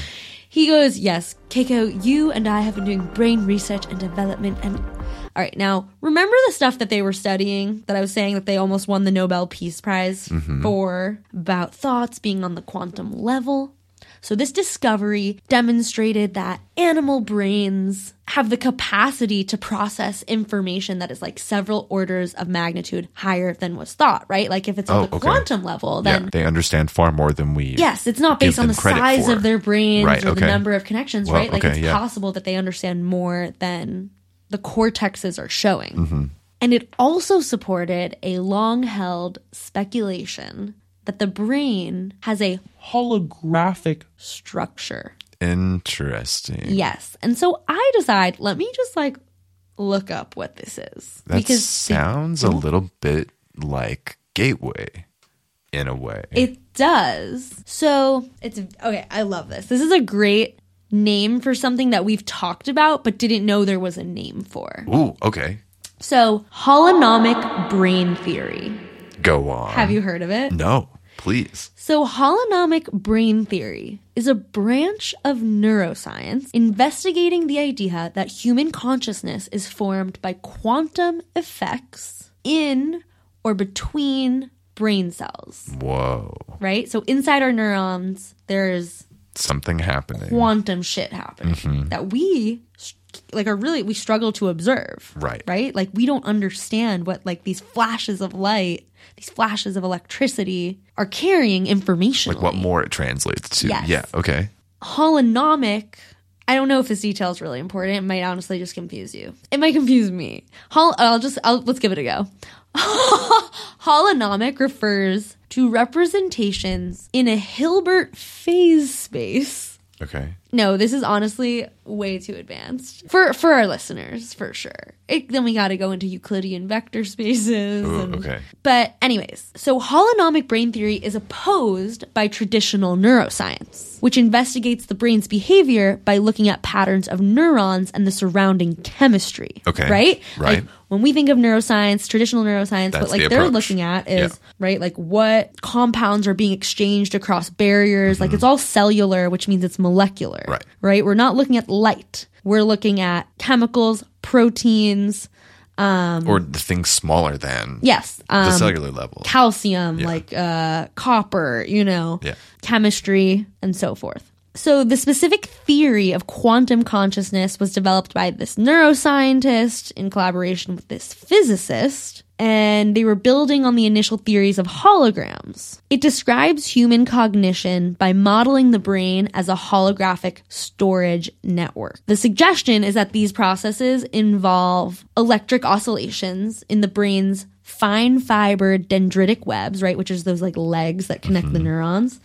He goes, Yes, Keiko, you and I have been doing brain research and development. And all right, now remember the stuff that they were studying that I was saying that they almost won the Nobel Peace Prize mm-hmm. for about thoughts being on the quantum level? So, this discovery demonstrated that animal brains have the capacity to process information that is like several orders of magnitude higher than was thought, right? Like, if it's Oh, the okay. quantum level, then yeah, they understand far more than we. Yes, it's not based on the size for. of their brains Right, or the number of connections, Well, right? Like okay, it's yeah. possible that they understand more than the cortexes are showing. Mm-hmm. And it also supported a long held speculation that the brain has a holographic structure. Interesting. Yes. And so I decide, let me just like look up what this is. That they sounds a little bit like Gateway in a way. It does. So it's okay. I love this. This is a great name for something that we've talked about but didn't know there was a name for. Ooh, okay. So, holonomic brain theory. Go on. Have you heard of it? No, please. So, holonomic brain theory is a branch of neuroscience investigating the idea that human consciousness is formed by quantum effects in or between brain cells, Whoa. right? So, inside our neurons, there's Something happening. quantum shit happening mm-hmm. that we like are really we struggle to observe Right. right like we don't understand what like these flashes of light these flashes of electricity are carrying information like what more it translates to. Yes. Yeah, okay. holonomic I don't know if this detail is really important. It might honestly just confuse you. It might confuse me. Hol- I'll just I'll, let's give it a go. Holonomic refers to representations in a Hilbert phase space Okay. No, this is honestly way too advanced for for our listeners, for sure. It, then we got to go into Euclidean vector spaces. Ooh, and- okay. But anyways, so holonomic brain theory is opposed by traditional neuroscience, which investigates the brain's behavior by looking at patterns of neurons and the surrounding chemistry. Okay, Right? right. Like when we think of neuroscience, traditional neuroscience, That's what like the they're looking at is Yeah. right? Like what compounds are being exchanged across barriers. Mm-hmm. Like it's all cellular, which means it's molecular. Molecular. Right. Right? We're not looking at light. We're looking at chemicals, proteins, um, or the things smaller than yes, um, the cellular level. calcium, like uh, copper, you know, Yeah. chemistry, and so forth. So, the specific theory of quantum consciousness was developed by this neuroscientist in collaboration with this physicist, and they were building on the initial theories of holograms. It describes human cognition by modeling the brain as a holographic storage network. The suggestion is that these processes involve electric oscillations in the brain's fine fiber dendritic webs, right, which is those like legs that connect the neurons.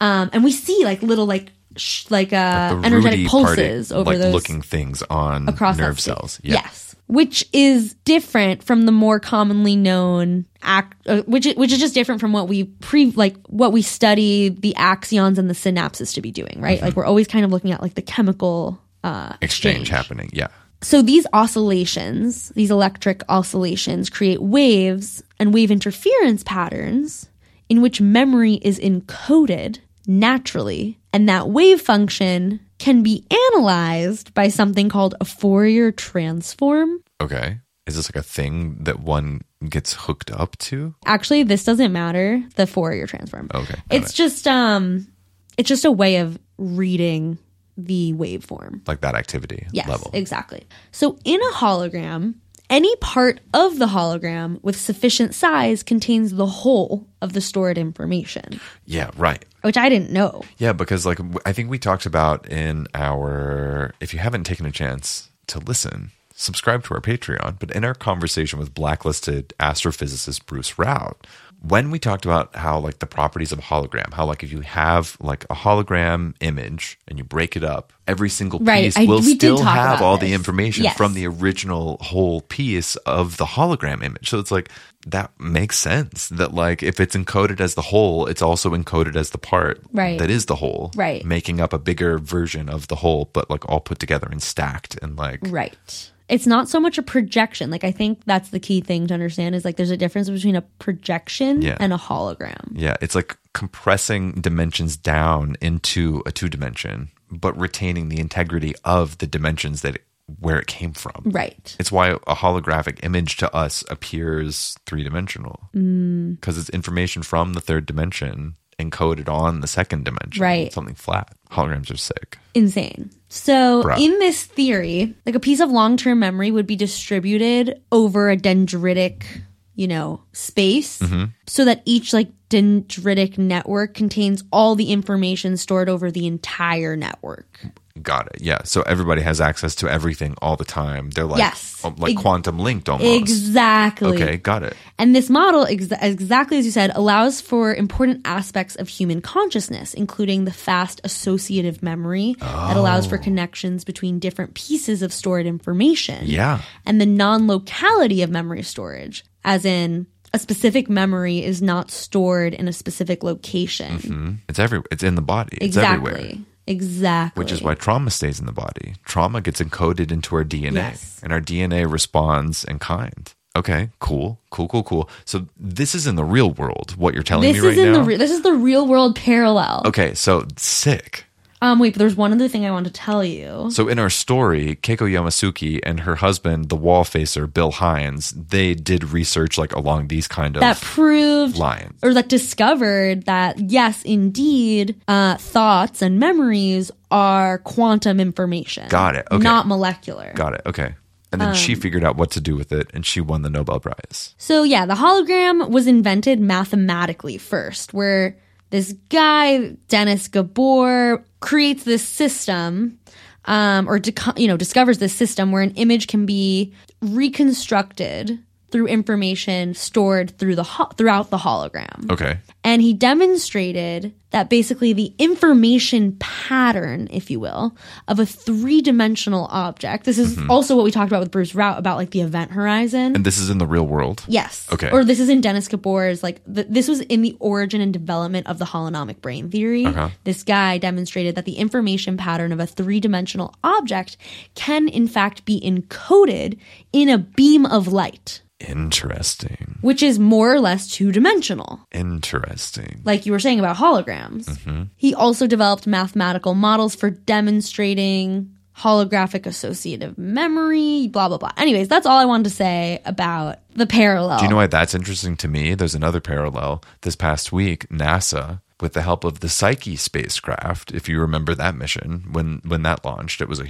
Um, and we see like little like sh- like uh The energetic party, pulses over like those looking things on across nerve cells. Yeah. Yes, which is different from the more commonly known act, uh, which is, which is just different from what we pre like what we study the axons and the synapses to be doing, Mm-hmm. right? Like we're always kind of looking at like the chemical uh, Exchange happening. Yeah. so these oscillations, these electric oscillations, create waves and wave interference patterns in which memory is encoded naturally, and that wave function can be analyzed by something called a Fourier transform. Okay. Is this like a thing that one gets hooked up to? Actually, this doesn't matter, the Fourier transform. Okay. It's it. just um it's just a way of reading the waveform. like that activity Yes, level. exactly. So in a hologram, any part of the hologram with sufficient size contains the whole of the stored information, yeah. Right. which I didn't know. Yeah, because like I think we talked about in our if you haven't taken a chance to listen, subscribe to our Patreon, but in our conversation with blacklisted astrophysicist Bruce Rout, when we talked about how like the properties of a hologram, how like if you have like a hologram image and you break it up, every single Right, piece I- will did still have all the information Yes. from the original whole piece of the hologram image. So it's like that makes sense that like if it's encoded as the whole, it's also encoded as the part Right. that is the whole. Right. Making up a bigger version of the whole, but like all put together and stacked and like Right. It's not so much a projection. Like I think that's the key thing to understand is like there's a difference between a projection Yeah. and a hologram. yeah, it's like compressing dimensions down into a two dimension, but retaining the integrity of the dimensions that it, where it came from. Right. It's why a holographic image to us appears three dimensional Mm. because it's information from the third dimension encoded on the second dimension. Right. Something flat. Holograms are sick. insane. So, Bruh. in this theory, like a piece of long term memory would be distributed over a dendritic, you know, space Mm-hmm. so that each like dendritic network contains all the information stored over the entire network. Got it. Yeah. So everybody has access to everything all the time. They're like, Yes. oh, like Ex- quantum linked almost. Exactly. Okay. Got it. And this model, ex- exactly as you said, allows for important aspects of human consciousness, including the fast associative memory that allows Oh. for connections between different pieces of stored information. Yeah. And the non locality of memory storage, as in a specific memory is not stored in a specific location. Mm-hmm. It's every. It's in the body. It's Exactly. everywhere. Exactly. Which is why trauma stays in the body. Trauma gets encoded into our DNA, Yes. and our DNA responds in kind. Okay, cool, cool, cool, cool. So this is in the real world. What you're telling this me right is in now? the re- this is the real world parallel. okay, so sick. Um, wait, but there's one other thing I want to tell you. So in our story, Keiko Yamasuki and her husband, the wall facer Bill Hines, they did research like along these kind of That proved lines. or that discovered that yes, indeed, uh, thoughts and memories are quantum information. Got it. Okay. Not molecular. Got it. Okay. And then Um, she figured out what to do with it, and she won the Nobel Prize. So yeah, the hologram was invented mathematically first, where this guy Dennis Gabor creates this system, um, or you know discovers this system where an image can be reconstructed through information stored through the ho- throughout the hologram. Okay. And he demonstrated that basically the information pattern, if you will, of a three dimensional object. This is also what we talked about with Bruce Rout about like the event horizon. And this is in the real world. Yes. Okay. Or this is in Dennis Gabor's like th- this was in the origin and development of the holonomic brain theory. Uh-huh. This guy demonstrated that the information pattern of a three-dimensional object can in fact be encoded in a beam of light. Interesting. which is more or less two dimensional. Interesting. like you were saying about holograms. Mm-hmm. He also developed mathematical models for demonstrating holographic associative memory, blah, blah, blah. Anyways, that's all I wanted to say about the parallel. Do you know why that's interesting to me? There's another parallel. This past week, NASA, with the help of the Psyche spacecraft, if you remember that mission, when when that launched, it was a,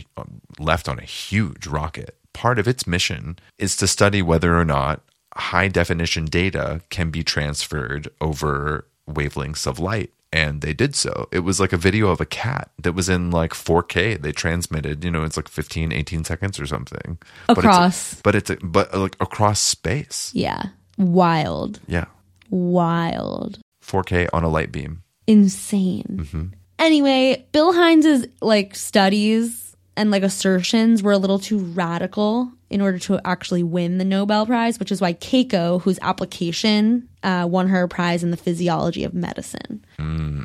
left on a huge rocket. Part of its mission is to study whether or not high definition data can be transferred over wavelengths of light. And they did so. It was like a video of a cat that was in like 4K. They transmitted, you know, it's like 15, 18 seconds or something. But it's- Across. but it's, but like across space. Yeah. Wild. Yeah. Wild. 4K on a light beam. Insane. Mm-hmm. Anyway, Bill Hines's like studies and like assertions were a little too radical in order to actually win the Nobel Prize, which is why Keiko, whose application uh, won her a prize in the physiology of medicine.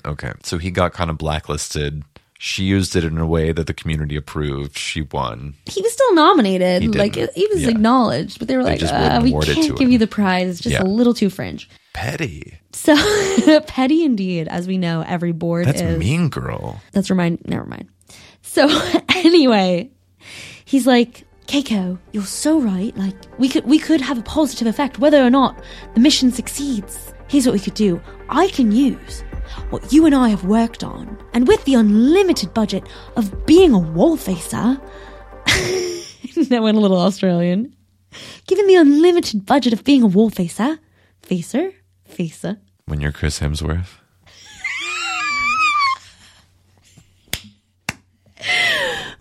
Okay. So he got kind of blacklisted. She used it in a way that the community approved. She won. he was still nominated. He like he was Yeah. acknowledged, but they were They like, uh, "We can't give him." you the prize. It's just Yeah. a little too fringe." Petty. So petty indeed, as we know, every board That's is. mean girl. That's remind. Never mind. So anyway, he's like, Keiko, you're so right. Like we could we could have a positive effect whether or not the mission succeeds. Here's what we could do. I can use what you and I have worked on, and with the unlimited budget of being a wall facer. that went a little Australian. Given the unlimited budget of being a wall facer, facer, facer. When you're Chris Hemsworth.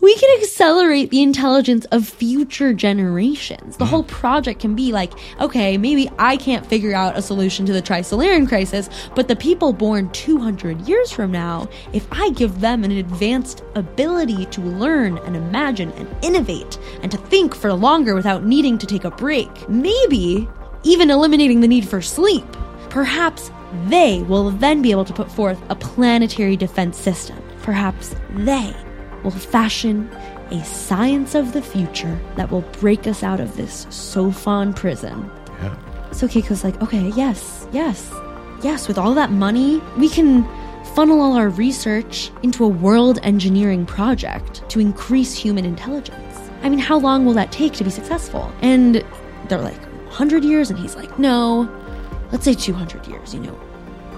We can accelerate the intelligence of future generations. The whole project can be like, okay, maybe I can't figure out a solution to the Trisolarian crisis, but the people born 200 years from now, if I give them an advanced ability to learn and imagine and innovate and to think for longer without needing to take a break, maybe even eliminating the need for sleep, perhaps they will then be able to put forth a planetary defense system. Perhaps they will fashion a science of the future that will break us out of this sophon prison. Yeah. So Keiko's like, okay, yes, yes, yes, with all that money, we can funnel all our research into a world engineering project to increase human intelligence. I mean, how long will that take to be successful? And they're like, 100 years? And he's like, no, let's say 200 years, you know.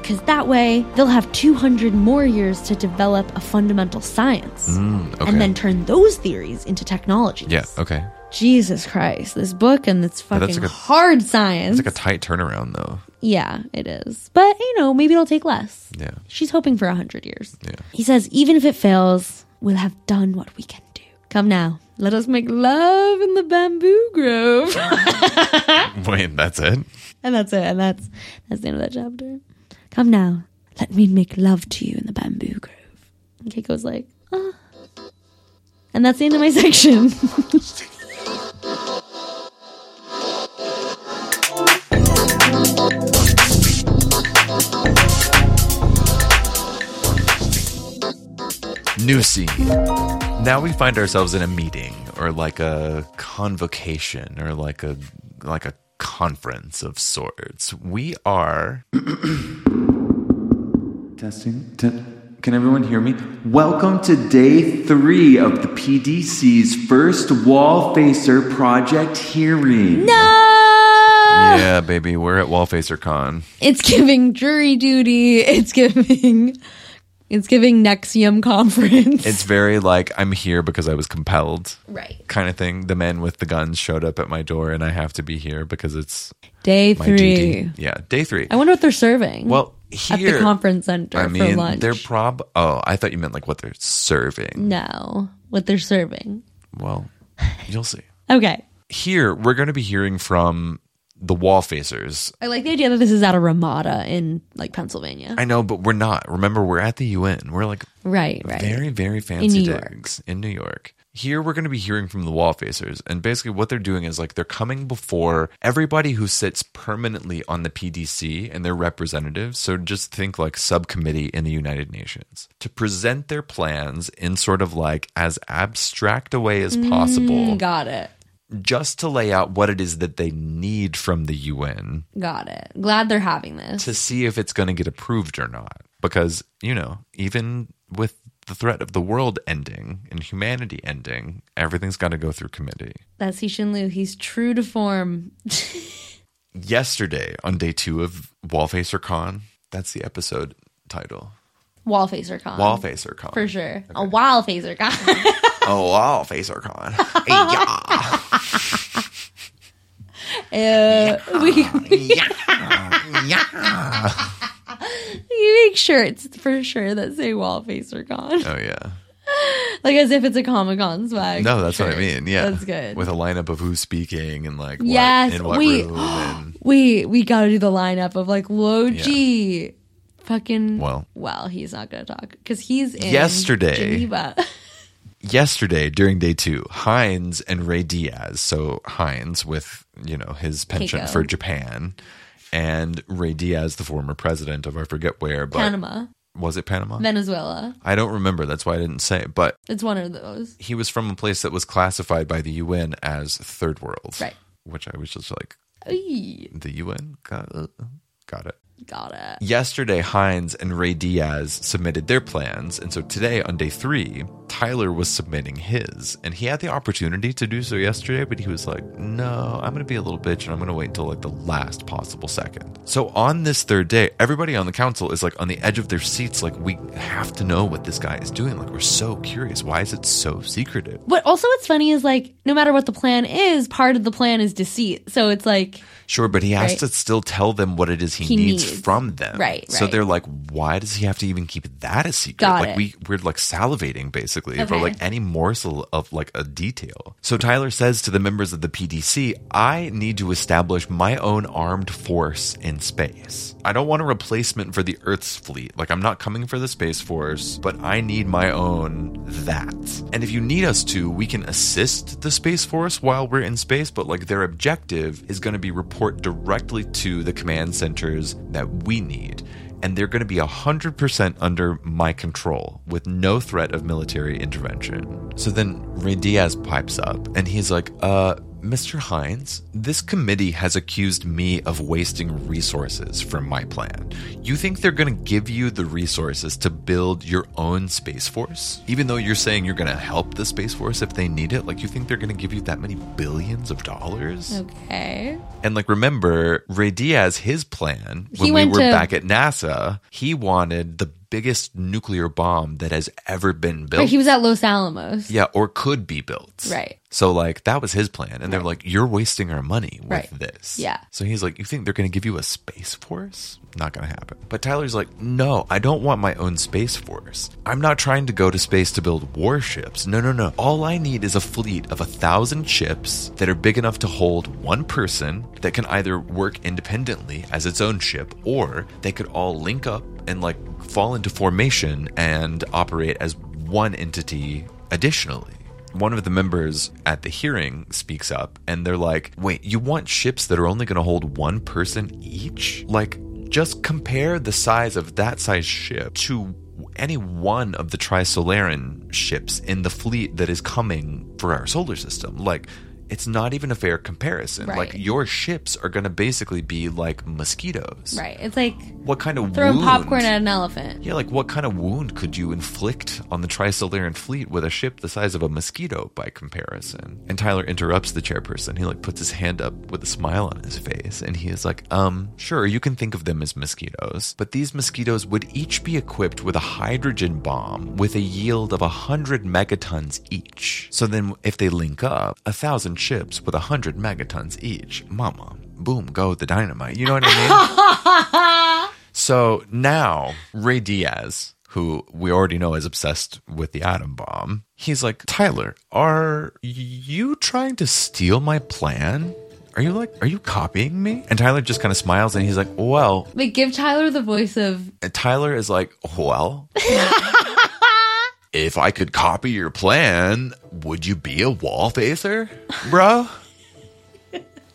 Because that way, they'll have 200 more years to develop a fundamental science Mm, okay. and then turn those theories into technologies. Yeah. Okay. Jesus Christ, this book and it's fucking like a- hard science. It's like a tight turnaround, though. yeah, it is. But, you know, maybe it'll take less. Yeah. She's hoping for a 100 years. Yeah. He says, even if it fails, we'll have done what we can do. Come now, let us make love in the bamboo grove. Wait, that's it? and that's it. And that's that's the end of that chapter. Come now, let me make love to you in the bamboo grove. And Keiko's like, ah. And that's the end of my section. New scene. Now we find ourselves in a meeting or like a convocation or like a like a conference of sorts. We are Testing. Te- Can everyone hear me? Welcome to day three of the PDC's first wall facer project hearing. no! Yeah, baby, we're at Wall Facer Con. It's giving jury duty. It's giving. It's giving NXIVM conference. It's very like I'm here because I was compelled right. kind of thing. The men with the guns showed up at my door and I have to be here because it's Day my three. duty. Yeah, day 3. I wonder what they're serving. well, at the conference center I for mean, lunch. they're prob Oh, I thought you meant like what they're serving. no, what they're serving. Well, you'll see. Okay. Here, we're going to be hearing from the wall facers. I like the idea that this is at a Ramada in like Pennsylvania. I know, but we're not. Remember, we're at the UN. We're like right, right. very, very fancy York. digs in New York. Here, we're going to be hearing from the wall facers. And basically, what they're doing is like they're coming before everybody who sits permanently on the PDC and their representatives. So just think like subcommittee in the United Nations to present their plans in sort of like as abstract a way as mm, possible. Got it. Just to lay out what it is that they need from the UN Got it. Glad they're having this. to see if it's going to get approved or not. Because, you know, even with the threat of the world ending and humanity ending, everything's got to go through committee. That's Cixin Liu. He's true to form. Yesterday, on day two of Wallfacer Con, that's the episode title. Wall facer con. Wallfacer Con. For sure. A wall phaser con. Oh, Wallfacer Con. yeah. Uh, we, we make shirts for sure that say wall are gone. Oh, yeah. Like as if it's a Comic Con swag. No, that's what I mean. Yeah. That's good. With a lineup of who's speaking and like what, Yes, in what we- room. And, we we gotta do the lineup of like Luo Ji. Fucking Well. well, he's not gonna talk because he's in Yesterday. Geneva. yesterday during day two, Hines and Rey Diaz. So Hines with you know his penchant Keiko. for Japan, and Rey Diaz, the former president of I forget where, but Panama, was it Panama? Venezuela. I don't remember. That's why I didn't say. it. But It's one of those. he was from a place that was classified by the UN as third world, Right. Which I was just like, Eey, the UN got, uh, got it. Got it. Yesterday, Hines and Rey Diaz submitted their plans. And so today, on day three, Tyler was submitting his. And he had the opportunity to do so yesterday, but he was like, no, I'm going to be a little bitch and I'm going to wait until like the last possible second. So on this third day, everybody on the council is like on the edge of their seats. Like, we have to know what this guy is doing. Like, we're so curious. Why is it so secretive? But also, what's funny is like, no matter what the plan is, part of the plan is deceit. So it's like, Sure, but he has Right. to still tell them what it is he, He needs, needs. from them. Right, So right. they're like, why does he have to even keep that a secret? Got like it. we we're like salivating basically for like any morsel of like a detail. So Tyler says to the members of the PDC, I need to establish my own armed force in space. I don't want a replacement for the Earth's fleet. Like I'm not coming for the Space Force, but I need my own that. And if you need us to, we can assist the Space Force while we're in space, but like their objective is going to be report directly to the command centers that we need. And they're going to be 100% under my control with no threat of military intervention. So then Rey Diaz pipes up and he's like, uh, Mr. Hines, this committee has accused me of wasting resources from my plan. You think they're going to give you the resources to build your own Space Force? Even though you're saying you're going to help the Space Force if they need it? Like, you think they're going to give you that many billions of dollars? okay. And like, remember, Rey Diaz, his plan He when we were to- back at NASA, he wanted the biggest nuclear bomb that has ever been built. Right, he was at Los Alamos. yeah, or could be built. Right. So like that was his plan, and they're like, "You're wasting our money with Right. this." Yeah. So he's like, "You think they're going to give you a space force? Not going to happen." But Tyler's like, "No, I don't want my own space force. I'm not trying to go to space to build warships. No, no, no. All I need is a fleet of a thousand ships that are big enough to hold one person that can either work independently as its own ship, or they could all link up and like fall into formation and operate as one entity additionally." One of the members at the hearing speaks up and they're like, wait, you want ships that are only going to hold one person each? Like, just compare the size of that size ship to any one of the Trisolaran ships in the fleet that is coming for our solar system. Like, it's not even a fair comparison. Right. Like, your ships are going to basically be like mosquitoes. Right. It's like What kind of throwing wound? popcorn at an elephant. Yeah, like what kind of wound could you inflict on the Trisolaran fleet with a ship the size of a mosquito by comparison? And Tyler interrupts the chairperson. He like puts his hand up with a smile on his face and he is like, um, sure, you can think of them as mosquitoes, but these mosquitoes would each be equipped with a hydrogen bomb with a yield of a hundred megatons each. So then if they link up, a thousand ships with a hundred megatons each, mama, boom, go the dynamite. You know what I mean? So now Rey Diaz, who we already know is obsessed with the atom bomb, he's like, Tyler, are you trying to steal my plan? Are you like, are you copying me? And Tyler just kind of smiles and he's like, well, Wait, give Tyler the voice of Tyler is like, well, if I could copy your plan, would you be a wall facer, bro?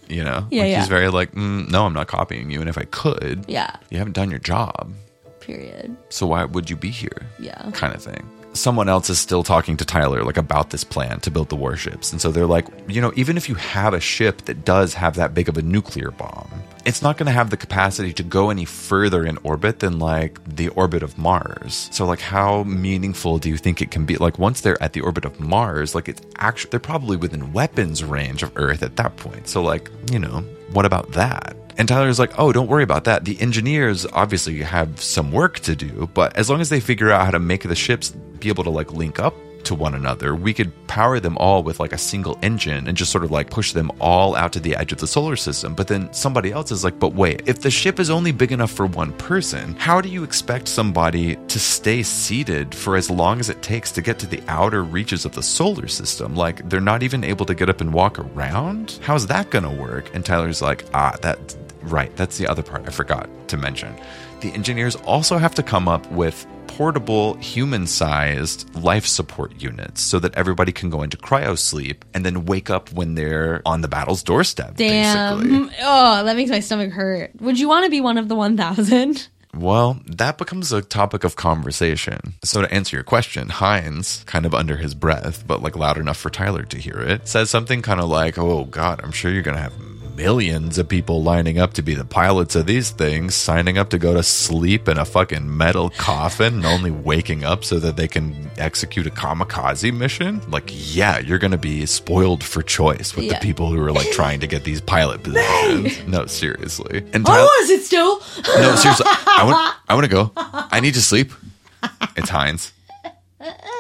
You know, Yeah, like yeah. he's very like, mm, no, I'm not copying you. And if I could, yeah. you haven't done your job. Period. So why would you be here? Yeah. Kind of thing. someone else is still talking to Tyler like about this plan to build the warships. And so they're like, you know, even if you have a ship that does have that big of a nuclear bomb, it's not going to have the capacity to go any further in orbit than like the orbit of Mars. So like how meaningful do you think it can be? Like once they're at the orbit of Mars, like it's actually they're probably within weapons range of Earth at that point. So like, you know, what about that? And Tyler's like, oh, don't worry about that. The engineers obviously have some work to do, but as long as they figure out how to make the ships be able to like link up to one another, we could power them all with like a single engine and just sort of like push them all out to the edge of the solar system. But then somebody else is like, but wait, if the ship is only big enough for one person, how do you expect somebody to stay seated for as long as it takes to get to the outer reaches of the solar system? Like they're not even able to get up and walk around? How's that to work? And Tyler's like, ah, that, right, that's the other part I forgot to mention. The engineers also have to come up with portable human sized life support units so that everybody can go into cryo sleep and then wake up when they're on the battle's doorstep. Damn. Basically. Oh, that makes my stomach hurt. Would you want to be one of the 1,000? Well, that becomes a topic of conversation. So to answer your question, Hines, kind of under his breath, but like loud enough for Tyler to hear it, says something kind of like, Oh God, I'm sure you're gonna have millions of people lining up to be the pilots of these things, signing up to go to sleep in a fucking metal coffin and only waking up so that they can execute a kamikaze mission. Like, yeah, you're gonna be spoiled for choice with Yeah. the people who are like trying to get these pilot positions. no, seriously. And Tyler, Oh, is it still? no, seriously. I want. I want to go. I need to sleep. It's Hines.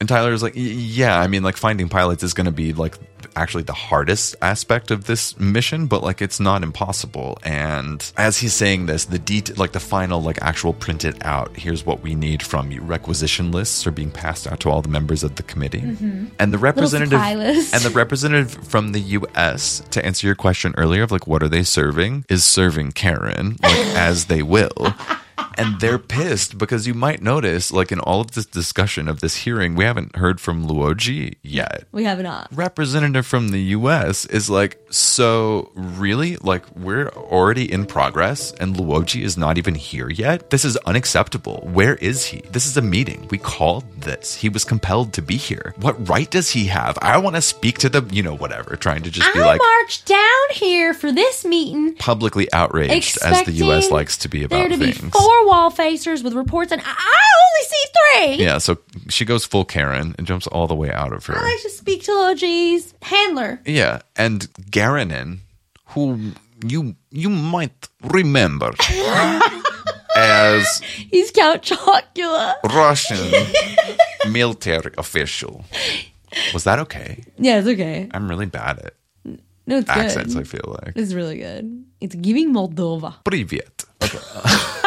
And Tyler's like, yeah. I mean, like finding pilots is going to be like actually the hardest aspect of this mission, but like it's not impossible. And as he's saying this, the det like the final like actual printed out. Here's what we need from you. Requisition lists are being passed out to all the members of the committee, mm-hmm. and the representative and the representative from the U.S. to answer your question earlier of like what are they serving is serving Karen like as they will. And they're pissed because you might notice, like in all of this discussion of this hearing, we haven't heard from Luo Ji yet. We have not. Representative from the US is like, so really? Like, we're already in progress and Luo Ji is not even here yet? This is unacceptable. Where is he? This is a meeting. We called this. He was compelled to be here. What right does he have? I want to speak to the, you know, whatever, trying to just be I like marched down here for this meeting. publicly outraged as the US likes to be about there to things. be four wall facers with reports, and I- I only see three. Yeah, so she goes full Karen and jumps all the way out of her. I like to speak to Luo Ji's handler. Yeah, and Garanin, who you you might remember as He's Count Chocula. Russian military official. Was that okay? Yeah, it's okay. I'm really bad at No, it's accents, I good. feel like. It's really good. It's giving Moldova. Privyet. Okay.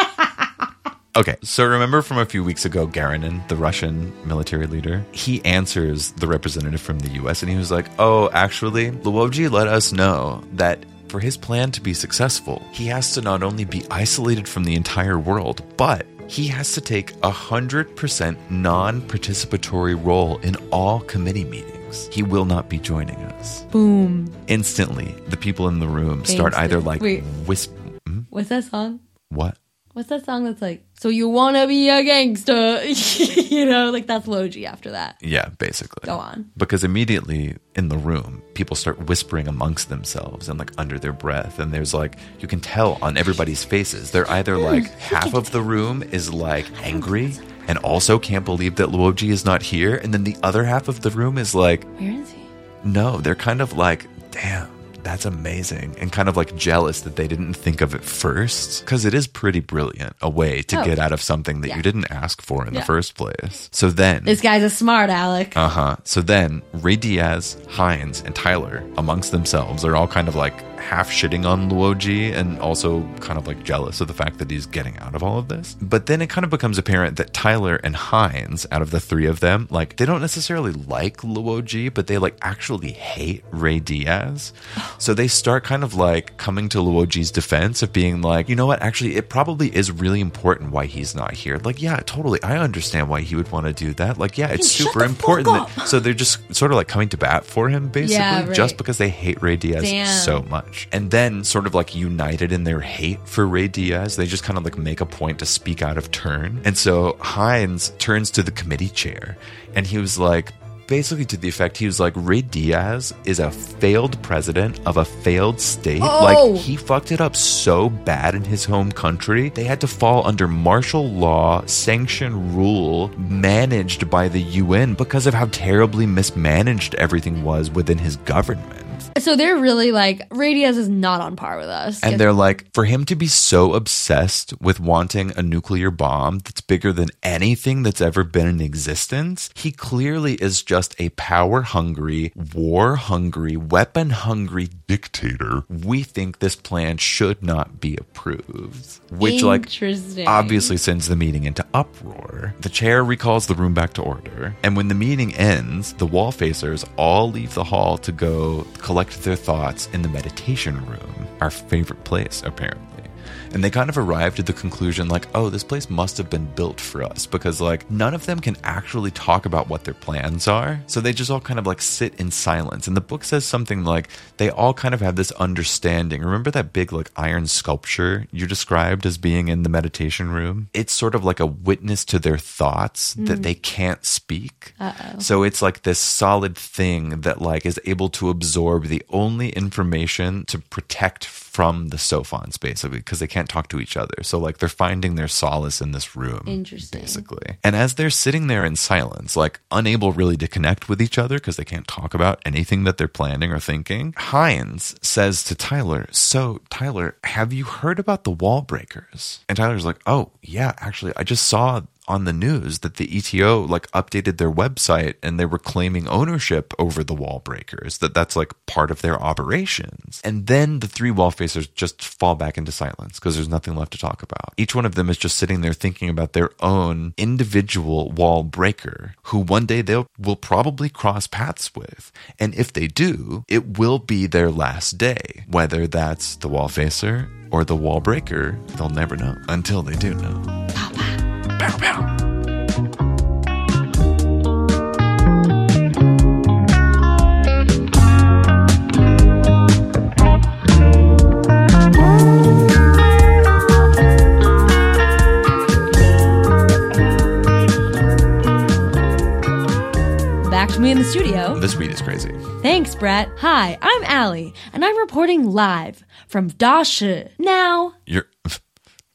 Okay, so remember from a few weeks ago, Garanin, the Russian military leader, he answers the representative from the US and he was like, Oh, actually, Luo Ji let us know that for his plan to be successful, he has to not only be isolated from the entire world, but he has to take a 100% non participatory role in all committee meetings. He will not be joining us. Boom. Instantly, the people in the room start either like Wait. whisp. Hmm? What's that song? What? What's that song that's like, so you wanna be a gangster? you know, like that's Luo Ji after that. Yeah, basically. Go on. Because immediately in the room, people start whispering amongst themselves and like under their breath. And there's like, you can tell on everybody's faces. They're either like half of the room is like angry and also can't believe that Luo Ji is not here. And then the other half of the room is like, Where is he? no, they're kind of like, damn, that's amazing. And kind of like jealous that they didn't think of it first. Because it is pretty brilliant a way to Oh. get out of something that Yeah. you didn't ask for in Yeah. the first place. So then. This guy's a smart Alec. Uh huh. So then Rey Diaz, Hines, and Tyler, amongst themselves, are all kind of like half shitting on Luo Ji and also kind of like jealous of the fact that he's getting out of all of this. But then it kind of becomes apparent that Tyler and Hines, out of the three of them, like they don't necessarily like Luo Ji, but they like actually hate Rey Diaz. So they start kind of like coming to Luo Ji's defense of being like, you know what, actually, it probably is really important why he's not here. Like, yeah, totally. I understand why he would want to do that. Like, yeah, it's super important. That, so they're just sort of like coming to bat for him, basically, Yeah, right. just because they hate Rey Diaz Damn. so much. Charge. And then, sort of like united in their hate for Rey Diaz, they just kind of like make a point to speak out of turn. And so Hines turns to the committee chair and he was like, basically to the effect he was like Rey Diaz is a failed president of a failed state. Oh. Like he fucked it up so bad in his home country. They had to fall under martial law, sanction rule managed by the UN because of how terribly mismanaged everything was within his government. So they're really like Rey Diaz is not on par with us. And they're like, for him to be so obsessed with wanting a nuclear bomb that's bigger than anything that's ever been in existence, he clearly is just a power hungry, war hungry, weapon hungry dictator. We think this plan should not be approved. Which, like, obviously sends the meeting into uproar. The chair recalls the room back to order. And when the meeting ends, the wall facers all leave the hall to go collect their thoughts in the meditation room, our favorite place, apparently. And they kind of arrived at the conclusion like, oh, this place must have been built for us because, like, none of them can actually talk about what their plans are. So they just all kind of like sit in silence. And the book says something like they all kind of have this understanding. Remember that big, like, iron sculpture you described as being in the meditation room? It's sort of like a witness to their thoughts that mm-hmm. they can't speak. So it's like this solid thing that, like, is able to absorb the only information to protect from the Sophons, basically, because they can't talk to each other. So, like, they're finding their solace in this room. Interesting. Basically. And as they're sitting there in silence, like, unable really to connect with each other because they can't talk about anything that they're planning or thinking, Hines says to Tyler, So, Tyler, have you heard about the wall breakers? And Tyler's like, Oh, yeah, actually, I just saw on the news that the ETO like updated their website and they were claiming ownership over the wall breakers that that's like part of their operations. And then the three wall facers just fall back into silence because there's nothing left to talk about. Each one of them is just sitting there thinking about their own individual wall breaker who one day they will probably cross paths with. And if they do it will be their last day. Whether that's the wall facer or the wall breaker they'll never know. Until they do know Pow, pow. Back to me in the studio. This weed is crazy. Thanks, Brett. Hi, I'm Allie, and I'm reporting live from Dasha. Now, You're,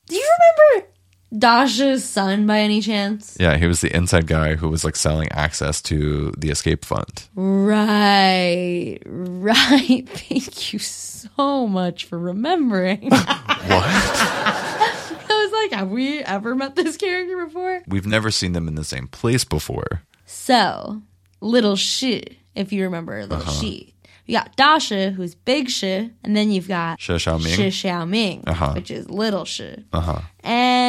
do you remember Dasha's son by any chance? yeah, he was the inside guy who was like selling access to the escape fund. Right, right. Thank you so much for remembering. What? I was like, have we ever met this character before? We've never seen them in the same place before. So, little Shi, if you remember little Uh-huh. Shi. You got Dasha, who's big Shi, and then you've got Shi Xiaoming? Shi Xiaoming, Uh-huh. which is little Shi. Uh-huh. And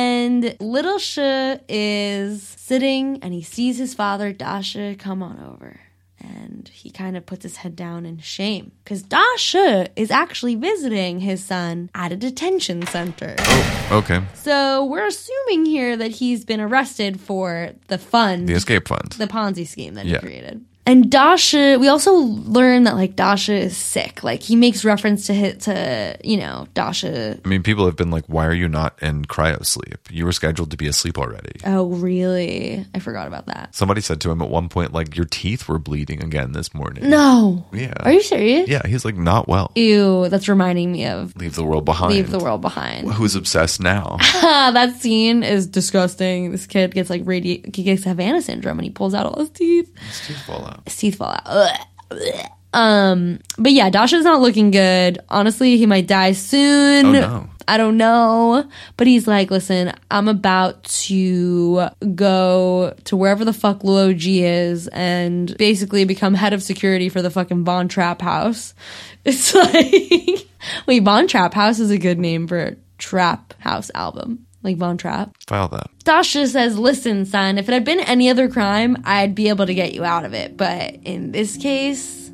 little Shi is sitting and he sees his father, Dasha, come on over. And he kind of puts his head down in shame because Dasha is actually visiting his son at a detention center. Oh, Okay. So we're assuming here that he's been arrested for the fund The escape fund. the Ponzi scheme that Yeah. he created. And Dasha, we also learn that like Dasha is sick. Like he makes reference to hit to you know Dasha. I mean, people have been like, why are you not in cryo sleep? You were scheduled to be asleep already. Oh really? I forgot about that. Somebody said to him at one point, like, your teeth were bleeding again this morning. No. Yeah. Are you serious? Yeah, he's like, not well. Ew, that's reminding me of Leave the world behind. Leave the World Behind. Who's obsessed now? That scene is disgusting. This kid gets like radi- he gets Havana syndrome and he pulls out all his teeth. His teeth fall out. His teeth fall out. Ugh. Ugh. Um, but yeah, Dasha's not looking good. Honestly, he might die soon. Oh, no. I don't know. But he's like, listen, I'm about to go to wherever the fuck Luo Ji is and basically become head of security for the fucking Von Trap House. It's like, wait, Von Trap House is a good name for a trap house album. Like Von Trap. File that. Dasha says, Listen, son, if it had been any other crime, I'd be able to get you out of it. But in this case,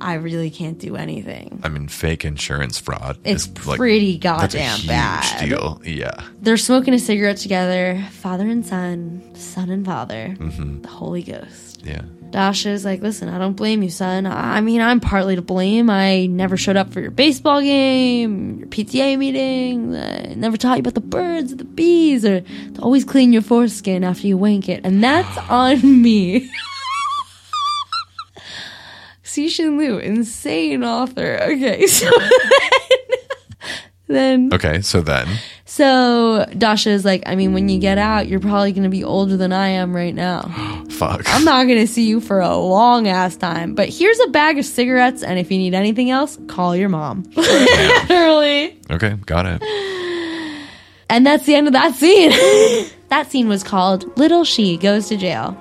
I really can't do anything. I mean, fake insurance fraud. It's is, like, pretty that's a goddamn huge bad. deal. Yeah. They're smoking a cigarette together, father and son, son and father, Mm-hmm. the Holy Ghost. Yeah. Dasha's like, listen, I don't blame you, son. I I mean, I'm partly to blame. I never showed up for your baseball game, your PTA meeting. I never taught you about the birds or the bees, or to always clean your foreskin after you wank it. And that's on me. Cixin Liu, insane author. Okay, so then, then Okay, so then. so Dasha is like, I mean, when you get out, you're probably going to be older than I am right now. Fuck. I'm not going to see you for a long ass time. But here's a bag of cigarettes, and if you need anything else, call your mom. Literally. okay, got it. And that's the end of that scene. that scene was called Little She Goes to Jail.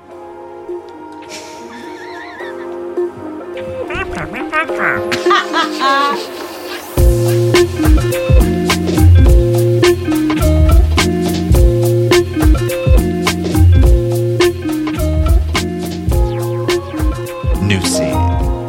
New scene.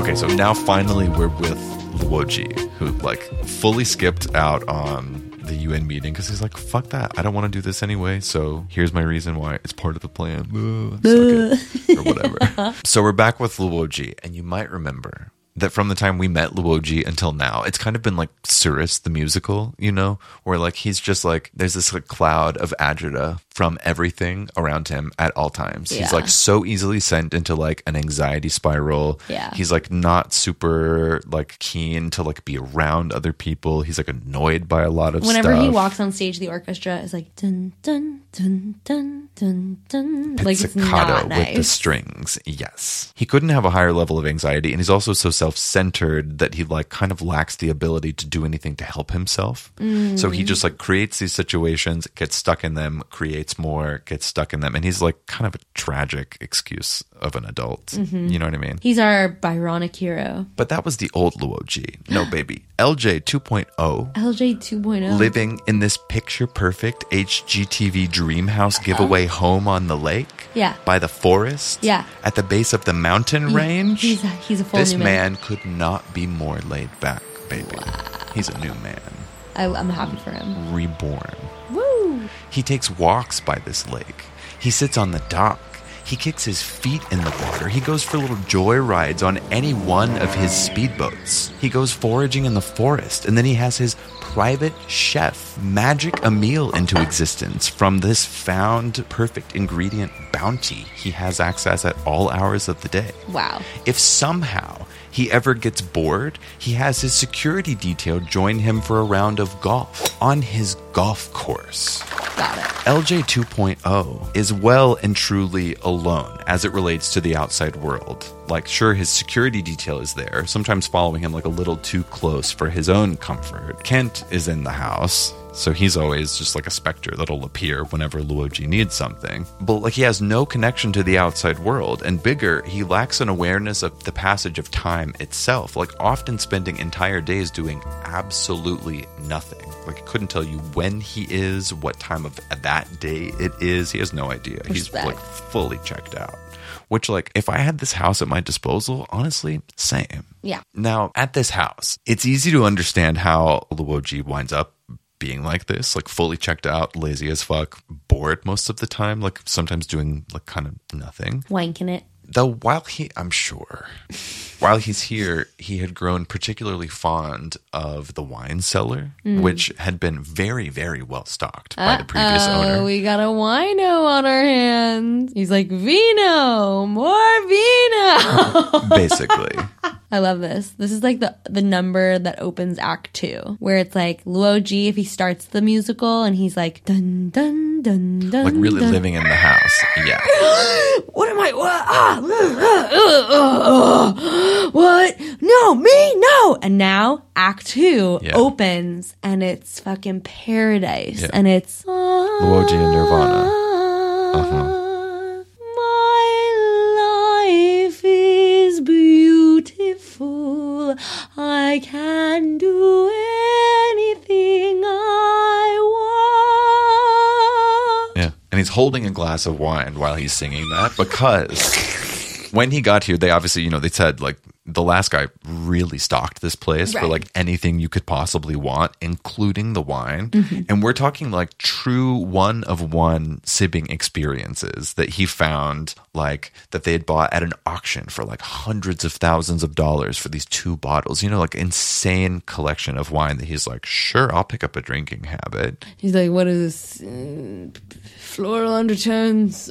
Okay, so now finally we're with Luo Ji, who like fully skipped out on the UN meeting because he's like, fuck that. I don't want to do this anyway. So here's my reason why it's part of the plan. Ugh, suck it, or whatever. so we're back with Luo Ji, and you might remember that from the time we met Luo Ji until now, it's kind of been like Cirrus the musical, you know, where like he's just like there's this like cloud of agita from everything around him at all times. He's like so easily sent into like an anxiety spiral. Yeah. He's like not super like keen to like be around other people. He's like annoyed by a lot of Whenever stuff. he walks on stage, the orchestra is like dun dun dun dun dun dun. like it's Pizzicato not with the strings. Yes. He couldn't have a higher level of anxiety and he's also so self-centered that he like kind of lacks the ability to do anything to help himself. So Mm. he just like creates these situations, gets stuck in them, creates more, gets stuck in them and he's like kind of a tragic excuse of an adult. Mm-hmm. You know what I mean? He's our Byronic hero. But that was the old Luo Ji. No baby. LJ 2.0 LJ 2.0. living in this picture perfect HGTV dream house giveaway oh. home on the lake. Yeah. By the forest. Yeah. At the base of the mountain range. he's a- he's a full This new man. man could not be more laid back, baby. He's a new man. I, I'm happy for him. Reborn. Woo! He takes walks by this lake. He sits on the dock. He kicks his feet in the water. He goes for little joy rides on any one of his speedboats. He goes foraging in the forest, and then he has his private chef magic a meal into existence from this found perfect ingredient bounty he has access at all hours of the day. Wow. If somehow he ever gets bored, he has his security detail join him for a round of golf on his golf course. Got it. LJ 2.0 is well and truly alone as it relates to the outside world. Like, sure, his security detail is there, sometimes following him like a little too close for his own comfort. Kent is in the house, so he's always just like a specter that'll appear whenever Luo Ji needs something. But like, he has no connection to the outside world, and bigger, he lacks an awareness of the passage of time itself, like, often spending entire days doing absolutely nothing. Like, he couldn't tell you when he is, what time of that day it is. He has no idea. He's like fully checked out. Which, like, if I had this house at my disposal, honestly, same. Yeah. Now, at this house, it's easy to understand how Luo Ji winds up being like this, like fully checked out, lazy as fuck, bored most of the time, like sometimes doing like kind of nothing. Wanking it. Though while he, I'm sure, while he's here, he had grown particularly fond of the wine cellar, which had been very, very well stocked by the previous Oh, owner. we got a wino on our hands. He's like, Vino, more Vino. Basically. I love this. This is like the the number that opens Act Two, where it's like Luo Ji if he starts the musical and he's like dun dun dun dun. like really dun. living in the house. Yeah. What am I? What? Ah, what? No, me, no. And now Act Two Yeah. opens, and it's fucking paradise, Yeah. and it's Luo Ji and Nirvana. Uh-huh. My life is beautiful. I can do anything I want. Yeah. And he's holding a glass of wine while he's singing that because when he got here, they obviously, you know, they said like the last guy really stocked this place for like anything you could possibly want, including the wine. Mm-hmm. And we're talking like true one of one sipping experiences that he found like that they had bought at an auction for like hundreds of thousands of dollars for these two bottles. You know, like insane collection of wine that he's like, sure, I'll pick up a drinking habit. He's like, what is this? Uh, floral undertones?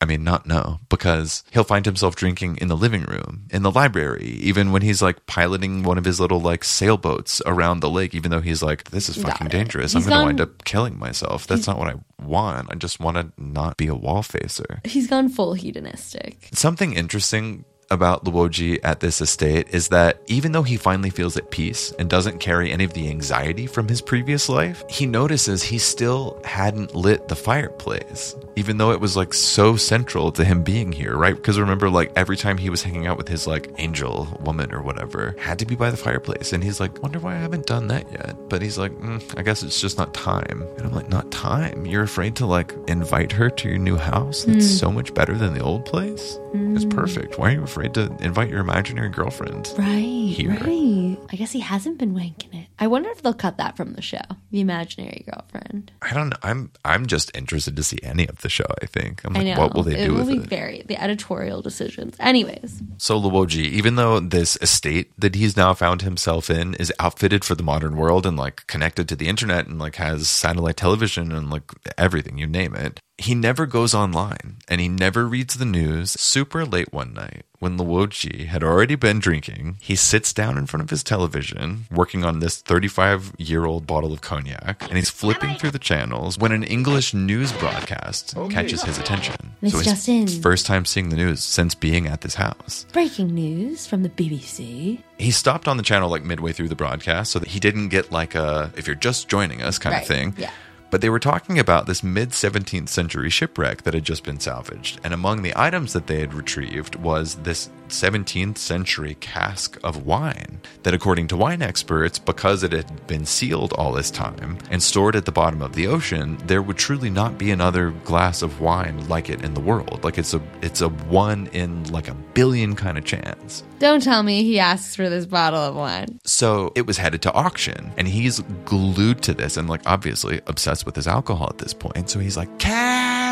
I mean, not no, because he'll find himself drinking in the living room, in the library, even when he's like piloting one of his little like sailboats around the lake, even though he's like, this is fucking dangerous. I'm going to wind up killing myself. That's not what I want. I just want to not be a wall facer. He's gone full hedonistic. Something interesting about Luo Ji at this estate is that even though he finally feels at peace and doesn't carry any of the anxiety from his previous life, he notices he still hadn't lit the fireplace, even though it was like so central to him being here, right? Because remember, like every time he was hanging out with his like angel woman or whatever, had to be by the fireplace. And he's like, wonder why I haven't done that yet. But he's like, mm, I guess it's just not time. And I'm like, not time? You're afraid to like invite her to your new house? That's so much better than the old place? It's perfect. Why are you afraid to invite your imaginary girlfriend? Right, Here. right. I guess he hasn't been wanking it. I wonder if they'll cut that from the show, the imaginary girlfriend. I don't know. I'm I'm just interested to see any of the show, I think. I'm I like, know. what will they it do will with be it? very the editorial decisions. Anyways, So Luo Ji, even though this estate that he's now found himself in is outfitted for the modern world and like connected to the internet and like has satellite television and like everything, you name it, he never goes online and he never reads the news. Super late one night, when Luo Ji had already been drinking, he sits down in front of his television, working on this 35 year old bottle of cognac, and he's flipping through the channels when an English news broadcast oh, catches his attention. Miss so Justin. his first time seeing the news since being at this house. breaking news from the BBC. He stopped on the channel like midway through the broadcast so that he didn't get like a if you're just joining us kind Right, of thing. yeah. But they were talking about this mid 17th century shipwreck that had just been salvaged. And among the items that they had retrieved was this 17th century cask of wine that, according to wine experts, because it had been sealed all this time and stored at the bottom of the ocean, there would truly not be another glass of wine like it in the world. Like it's a it's a one in like a billion kind of chance. Don't tell me he asks for this bottle of wine. So it was headed to auction, and he's glued to this and, like, obviously obsessed with his alcohol at this point. So he's like,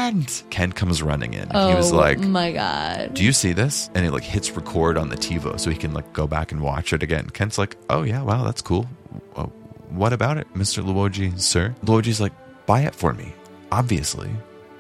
Kent! Kent comes running in. Oh he was like, my god. Do you see this? And he, like, hits record on the TiVo so he can, like, go back and watch it again. Kent's like, Oh, yeah, wow, that's cool. Uh, what about it, Mr. Luo Ji, sir? Luo Ji's like, Buy it for me. Obviously.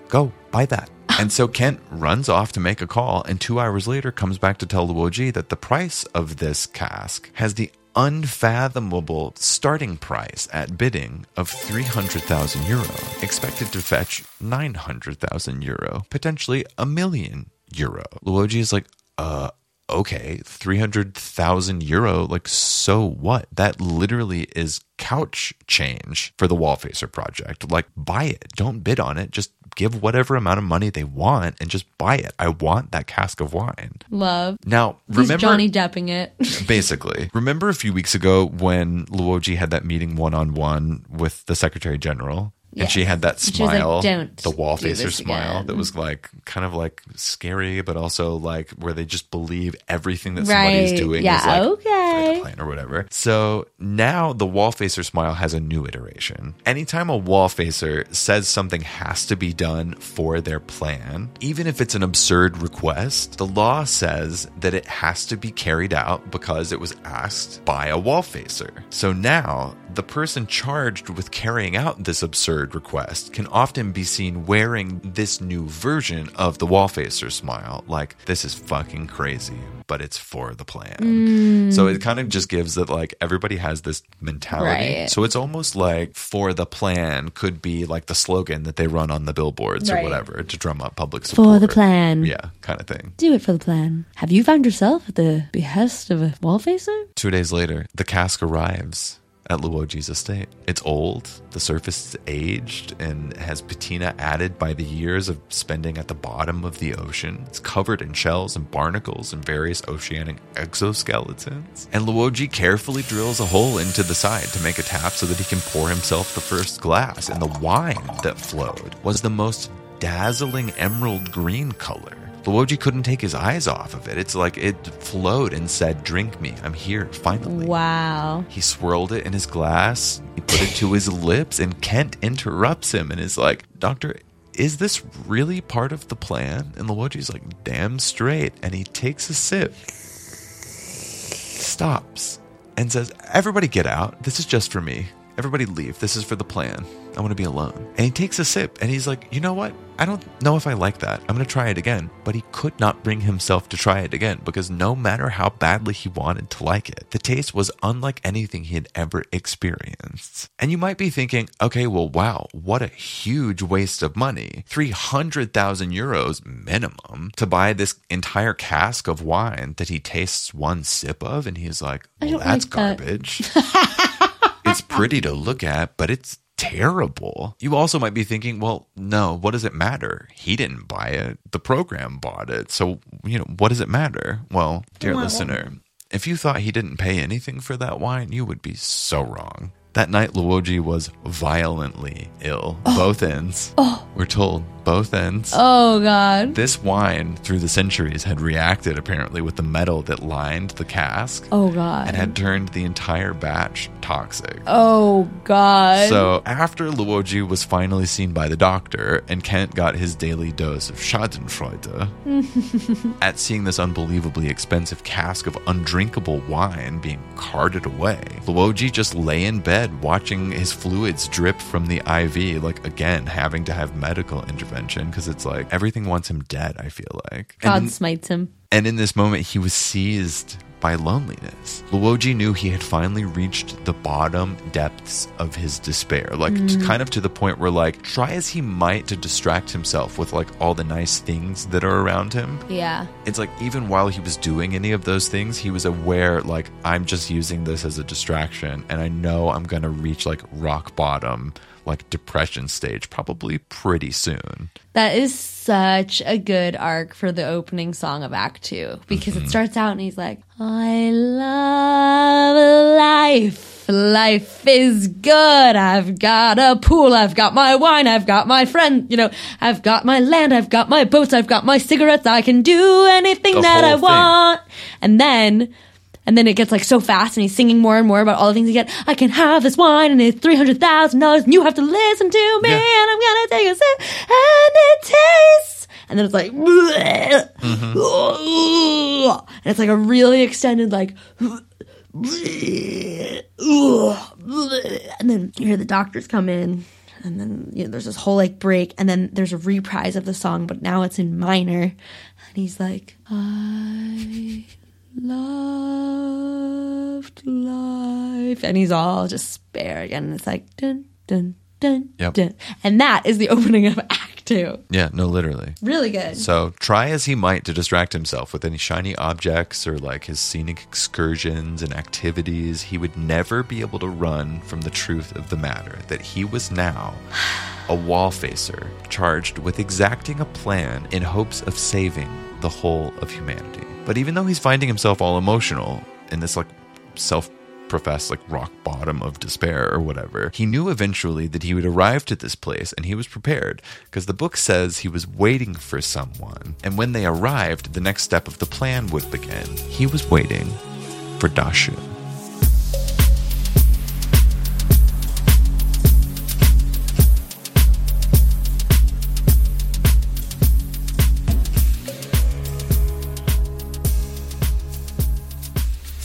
Go, buy that. And so Kent runs off to make a call, and two hours later comes back to tell Luo Ji that the price of this cask has the unfathomable starting price at bidding of 300,000 euro, expected to fetch 900,000 euro, potentially a million euro. Luo Ji is like, uh, okay, 300,000 euro, like, so what? That literally is couch change for the Wallfacer project. Like, buy it. Don't bid on it. Just give whatever amount of money they want and just buy it. I want that cask of wine. Love. Now, He's remember. Johnny Depping it. Basically, remember a few weeks ago when Luo Ji had that meeting one on one with the Secretary General? And she had that like, smile, "Don't the wall facer smile again." that was like kind of like scary, but also like where they just believe everything that somebody's Right. doing Yeah, is like okay. the plan or whatever. So now the wall facer smile has a new iteration. Anytime a wall facer says something has to be done for their plan, even if it's an absurd request, the law says that it has to be carried out because it was asked by a wall facer. So now the person charged with carrying out this absurd request can often be seen wearing this new version of the wallfacer smile. Like, this is fucking crazy, but it's for the plan. Mm. So it kind of just gives that, like, everybody has this mentality. Right. So it's almost like for the plan could be like the slogan that they run on the billboards or whatever to drum up public support. For the plan. Yeah, kind of thing. Do it for the plan. Have you found yourself at the behest of a wallfacer? Two days later, the cask arrives at Luo Ji's estate. It's old, the surface is aged, and has patina added by the years of spending at the bottom of the ocean. It's covered in shells and barnacles and various oceanic exoskeletons. And Luo Ji carefully drills a hole into the side to make a tap so that he can pour himself the first glass. And the wine that flowed was the most dazzling emerald green color. Luo Ji couldn't take his eyes off of it. It's like it flowed and said, Drink me. I'm here, finally. Wow. He swirled it in his glass. He put it to his lips, and Kent interrupts him and is like, Doctor, is this really part of the plan? And Luo Ji's like, damn straight. And he takes a sip, stops, and says, Everybody get out. This is just for me. Everybody leave. This is for the plan. I want to be alone. And he takes a sip and he's like, you know what? I don't know if I like that. I'm going to try it again. But he could not bring himself to try it again because no matter how badly he wanted to like it, the taste was unlike anything he had ever experienced. And you might be thinking, okay, well, wow, what a huge waste of money. 300,000 euros minimum to buy this entire cask of wine that he tastes one sip of. And he's like, well, that's like that." it's pretty to look at, but it's terrible. You also might be thinking, well, no, what does it matter? He didn't buy it. The program bought it. So, you know, what does it matter? Well, dear listener, if you thought he didn't pay anything for that wine, you would be so wrong. That night, Luo Ji was violently ill. Oh. Both ends. Oh. We're told both ends. Oh God. This wine, through the centuries, had reacted apparently with the metal that lined the cask Oh God. and had turned the entire batch toxic. oh God. So after Luo Ji was finally seen by the doctor and Kent got his daily dose of Schadenfreude, at seeing this unbelievably expensive cask of undrinkable wine being carted away, Luo Ji just lay in bed watching his fluids drip from the IV, like again having to have medical intervention because it's like everything wants him dead. I feel like God And- smites him. and in this moment, he was seized by loneliness. Luo Ji knew he had finally reached the bottom depths of his despair, like to mm. kind of to the point where, like, try as he might to distract himself with like all the nice things that are around him. Yeah. It's like even while he was doing any of those things, he was aware, like, I'm just using this as a distraction, and I know I'm gonna reach like rock bottom, like depression stage, probably pretty soon. That is such a good arc for the opening song of Act Two because Mm-hmm. it starts out and he's like, I love life. Life is good. I've got a pool. I've got my wine. I've got my friend. You know, I've got my land. I've got my boats. I've got my cigarettes. I can do anything The that I thing. want. And then, and then it gets like so fast and he's singing more and more about all the things he get. I can have this wine and it's $300,000 and you have to listen to me Yeah. and I'm gonna take a sip and it tastes. And then it's like, Mm-hmm. and it's like a really extended like, and then you hear the doctors come in. And then you know, there's this whole like break, and then there's a reprise of the song, but now it's in minor. And he's like, I And he's all despair again. And it's like, dun, dun, dun, Yep. dun. And that is the opening of Act Two. Yeah, no, literally. Really good. So try as he might to distract himself with any shiny objects or like his scenic excursions and activities, he would never be able to run from the truth of the matter that he was now a wall facer charged with exacting a plan in hopes of saving the whole of humanity. But even though he's finding himself all emotional in this like self professed like rock bottom of despair or whatever. He knew eventually that he would arrive to this place and he was prepared because the book says he was waiting for someone. And when they arrived, the next step of the plan would begin. He was waiting for Dashu.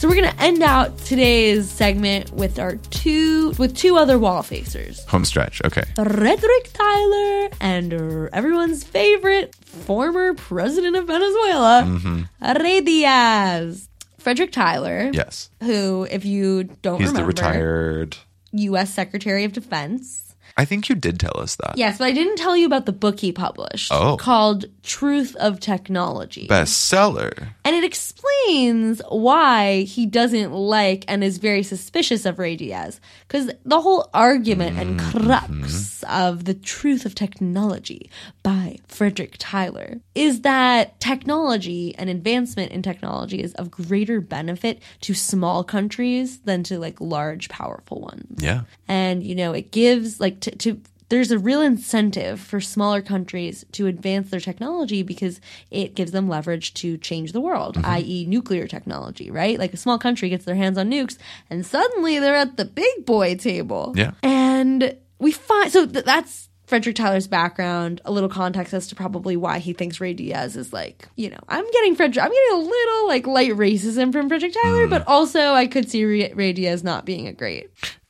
So we're gonna end out today's segment with our two with two other wall facers. Home stretch. Okay. Frederick Tyler and everyone's favorite former president of Venezuela, mm-hmm. Rey Diaz. Frederick Tyler, Yes. who, if you don't He's remember, the retired. U.S. Secretary of Defense. I think you did tell us that. Yes, but I didn't tell you about the book he published Oh. called Truth of Technology. Bestseller. And it explains why he doesn't like and is very suspicious of Rey Diaz. Because the whole argument and mm-hmm. crux of the truth of technology by Frederick Tyler is that technology and advancement in technology is of greater benefit to small countries than to like large, powerful ones Yeah. and you know it gives like to, to there's a real incentive for smaller countries to advance their technology because it gives them leverage to change the world, mm-hmm. i.e., nuclear technology, right? Like a small country gets their hands on nukes and suddenly they're at the big boy table. Yeah. And we find so th- that's Frederick Tyler's background, a little context as to probably why he thinks Rey Diaz is like, you know, I'm getting Frederick, I'm getting a little like light racism from Frederick Tyler, mm. but also I could see Rey Diaz not being a great.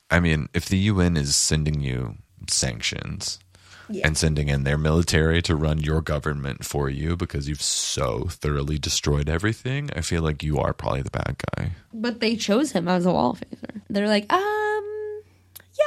I mean, if the UN is sending you sanctions and sending in their military to run your government for you because you've so thoroughly destroyed everything, I feel like you are probably the bad guy. But they chose him as a wall facer. They're like, um,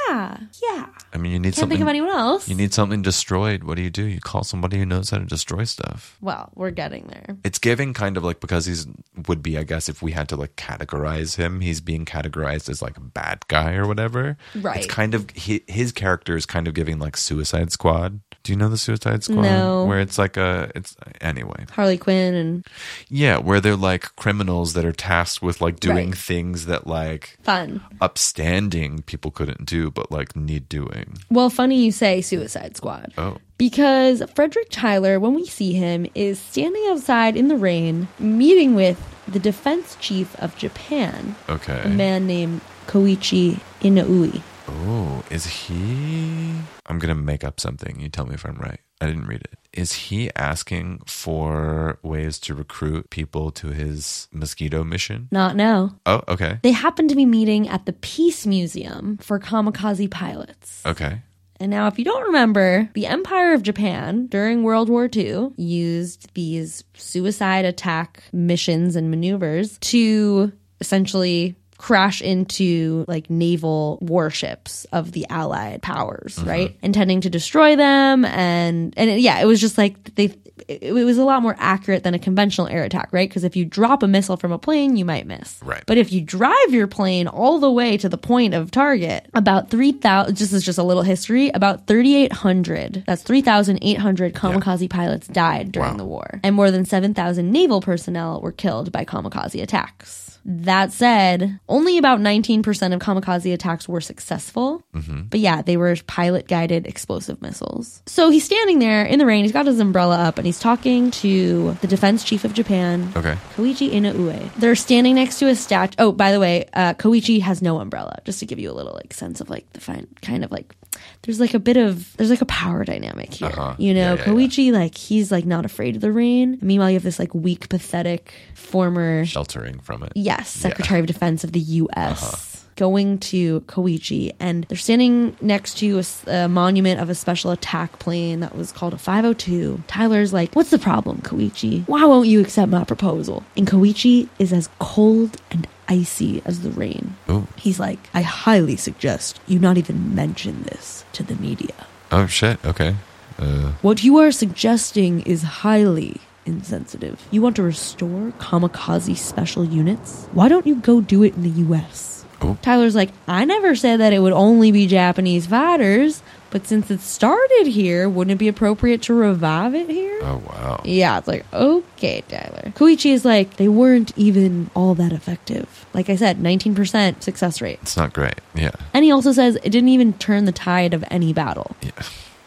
yeah, yeah. I mean, you need Can't something. think of anyone else. You need something destroyed. What do you do? You call somebody who knows how to destroy stuff. well, we're getting there. It's giving kind of like because he's would be, I guess, if we had to like categorize him, he's being categorized as like a bad guy or whatever. Right. It's kind of hi- his character is kind of giving like Suicide Squad. Do you know the Suicide Squad? No. Where it's like a it's anyway. Harley Quinn and Yeah, where they're like criminals that are tasked with like doing Right. things that like fun. upstanding people couldn't do, but like need doing. Well, funny you say Suicide Squad. Oh. Because Frederick Tyler, when we see him, is standing outside in the rain meeting with the defense chief of Japan, Okay. a man named Koichi Inoue. Oh, is he? I'm gonna make up something. You tell me if I'm right. I didn't read it. Is he asking for ways to recruit people to his mosquito mission? Not now. Oh, okay. They happen to be meeting at the Peace Museum for kamikaze pilots. Okay. And now, if you don't remember, the Empire of Japan during World War II used these suicide attack missions and maneuvers to essentially crash into like naval warships of the allied powers uh-huh. right intending to destroy them and and it- yeah it was just like they it, it was a lot more accurate than a conventional air attack right because if you drop a missile from a plane you might miss Right. but if you drive your plane all the way to the point of target, about 3,000, this is just a little history, about 3,800, that's 3,800 kamikaze pilots died during Wow. the war. And more than 7,000 naval personnel were killed by kamikaze attacks. That said, only about 19% of kamikaze attacks were successful. But yeah, they were pilot guided explosive missiles. So he's standing there in the rain, he's got his umbrella up, and he's talking to the defense chief of Japan, Okay. Koichi Inoue. They're standing next to a statue. Oh, by the way, uh, Koichi has no umbrella, just to give you a little like sense of like the fine, kind of like there's like a bit of there's like a power dynamic here. Uh-huh. You know, Yeah, yeah, yeah. Koichi like he's like not afraid of the rain. Meanwhile, you have this like weak, pathetic former Sheltering from it. Yes, Secretary of Defense of the U.S. Going to Koichi, and they're standing next to a monument of a special attack plane that was called a 502. Tyler's like, What's the problem, Koichi? Why won't you accept my proposal? And Koichi is as cold and icy as the rain. Ooh. He's like, I highly suggest you not even mention this to the media. Oh shit. Okay. Uh, What you are suggesting is highly insensitive. You want to restore kamikaze special units? Why don't you go do it in the US? Oh. Tyler's like, I never said that it would only be Japanese fighters, but since it started here, wouldn't it be appropriate to revive it here? oh wow. Yeah, it's like, okay, Tyler. Koichi is like, they weren't even all that effective. Like I said, 19% success rate. It's not great. Yeah. And he also says it didn't even turn the tide of any battle. Yeah.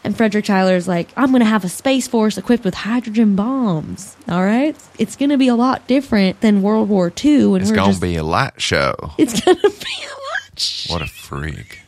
And Frederick Tyler's like, I'm going to have a space force equipped with hydrogen bombs. All right? It's going to be a lot different than World War II. And It's gonna be a light show. It's going to be a lot. What a freak.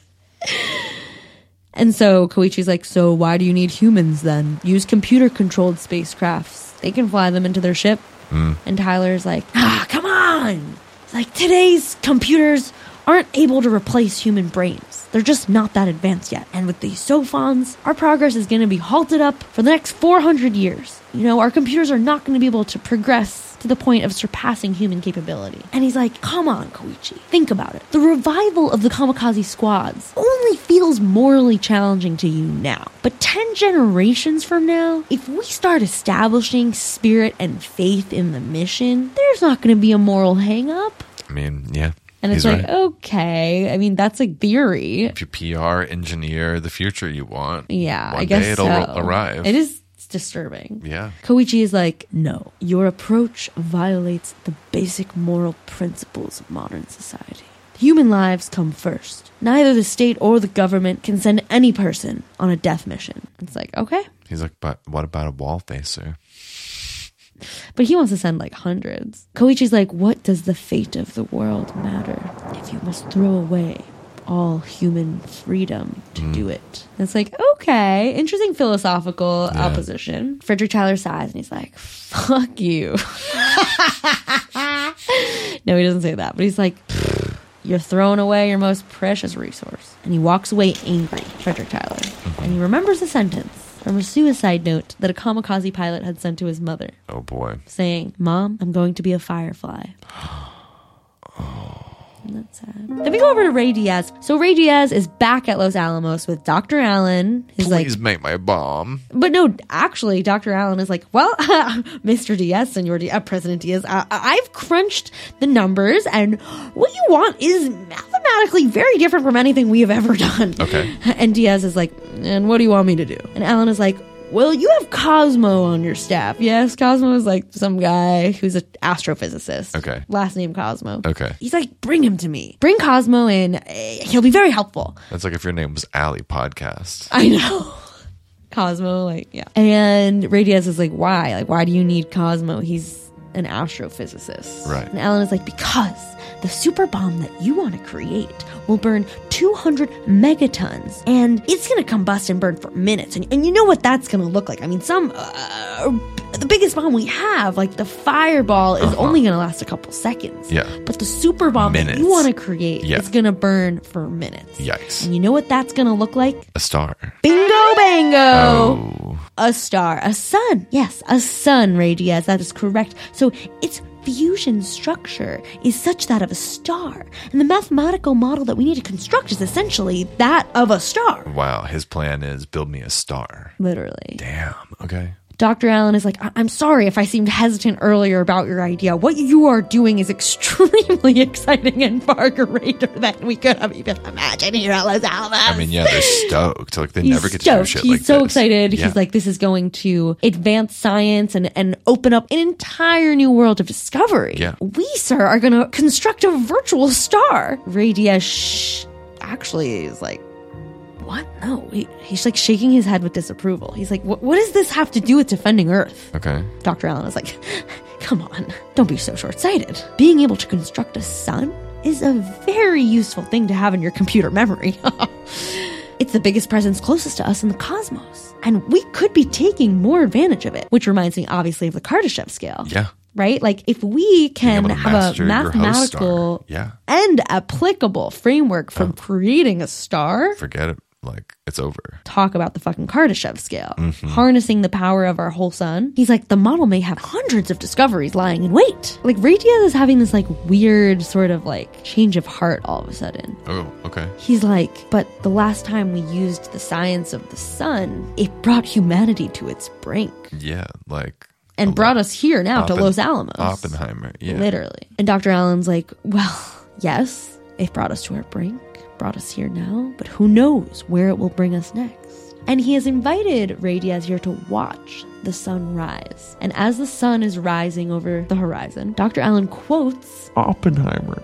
And so Koichi's like, So why do you need humans then? Use computer controlled spacecrafts. They can fly them into their ship. And Tyler's like, Ah, come on. It's like today's computers aren't able to replace human brains. They're just not that advanced yet. And with these sophons, our progress is going to be halted up for the next 400 years. You know, our computers are not going to be able to progress to the point of surpassing human capability. And he's like, come on, Koichi, think about it. The revival of the kamikaze squads only feels morally challenging to you now. But 10 generations from now, if we start establishing spirit and faith in the mission, there's not going to be a moral hang up. I mean, yeah. And it's he's like, right. okay. I mean, that's a theory. If you PR engineer the future you want, Yeah, one I guess day it'll so. arrive. It is disturbing. Yeah. Koichi is like, no, your approach violates the basic moral principles of modern society. Human lives come first. Neither the state or the government can send any person on a death mission. It's like, okay. He's like, but what about a Wallfacer? But he wants to send like hundreds. Koichi's like, what does the fate of the world matter if you must throw away all human freedom to do mm. it? And it's like, okay, interesting philosophical opposition. Frederick Tyler sighs and he's like, fuck you. no, he doesn't say that, but he's like, you're throwing away your most precious resource. And he walks away angry, Frederick Tyler. And he remembers a sentence from a suicide note that a kamikaze pilot had sent to his mother Oh boy. saying, Mom, I'm going to be a firefly. Oh. And That's sad. Then we go over to Rey Diaz. So Rey Diaz is back at Los Alamos with Dr. Allen. He's like, Please make my bomb. but no, actually, Dr. Allen is like, well, Mr. Diaz, Senor Diaz, uh, President Diaz, uh, I've crunched the numbers, and what you want is mathematically very different from anything we have ever done. Okay. And Diaz is like, and what do you want me to do? And Allen is like, well, you have Cosmo on your staff. Yes, Cosmo is like some guy who's an astrophysicist. Okay. Last name Cosmo. Okay. He's like, bring him to me. Bring Cosmo in. Eh, He'll be very helpful. That's like if your name was Alley Podcast. I know. Cosmo, like, yeah. And Rey Diaz is like, why? Like, why do you need Cosmo? He's an astrophysicist. Right. And Alan is like, because the super bomb that you want to create will burn 200 megatons and it's going to combust and burn for minutes. And, and you know what that's going to look like. I mean, some, uh, the biggest bomb we have, like the fireball, is only going to last a couple seconds. Uh-huh. Yeah. But the super bomb that you want to create Yeah. is going to burn for minutes. Yikes. And you know what that's going to look like? A star. Bingo bango! Oh. A star, a sun. Yes, a sun, Rey Diaz. That is correct. So its fusion structure is such that of a star. And the mathematical model that we need to construct is essentially that of a star. Wow. His plan is build me a star. Literally. Damn. Okay. Dr. Allen is like, I- I'm sorry if I seemed hesitant earlier about your idea. What you are doing is extremely exciting and far greater than we could have even imagined here at Los Alamos. I mean, yeah, they're stoked. Like they He's never get to do stoked. shit He's like so this. excited. Yeah. He's like, this is going to advance science and, and open up an entire new world of discovery. Yeah. We, sir, are going to construct a virtual star. Rey Diaz shh, actually is like, what? No. He, he's like shaking his head with disapproval. He's like, what, what does this have to do with defending Earth? Okay. Dr. Allen is like, come on, don't be so short sighted. Being able to construct a sun is a very useful thing to have in your computer memory. it's the biggest presence closest to us in the cosmos. And we could be taking more advantage of it, which reminds me obviously of the Kardashev scale. Yeah. Right? Like if we can have a mathematical. Yeah. and applicable framework for creating a star, Forget it. Like it's over. talk about the fucking Kardashev scale, Mm-hmm. harnessing the power of our whole sun. He's like, the model may have hundreds of discoveries lying in wait. Like, Rey Diaz is having this like weird sort of like change of heart all of a sudden. Oh, okay. He's like, but the last time we used the science of the sun, it brought humanity to its brink Yeah. Like and brought us here now to Los Alamos. Oppenheimer. Yeah. Literally. And Dr. Allen's like, well, yes, it brought us to our brink, brought us here now, but who knows where it will bring us next. And he has invited Rey Diaz here to watch the sun rise. And as the sun is rising over the horizon, Dr. Allen quotes, Oppenheimer.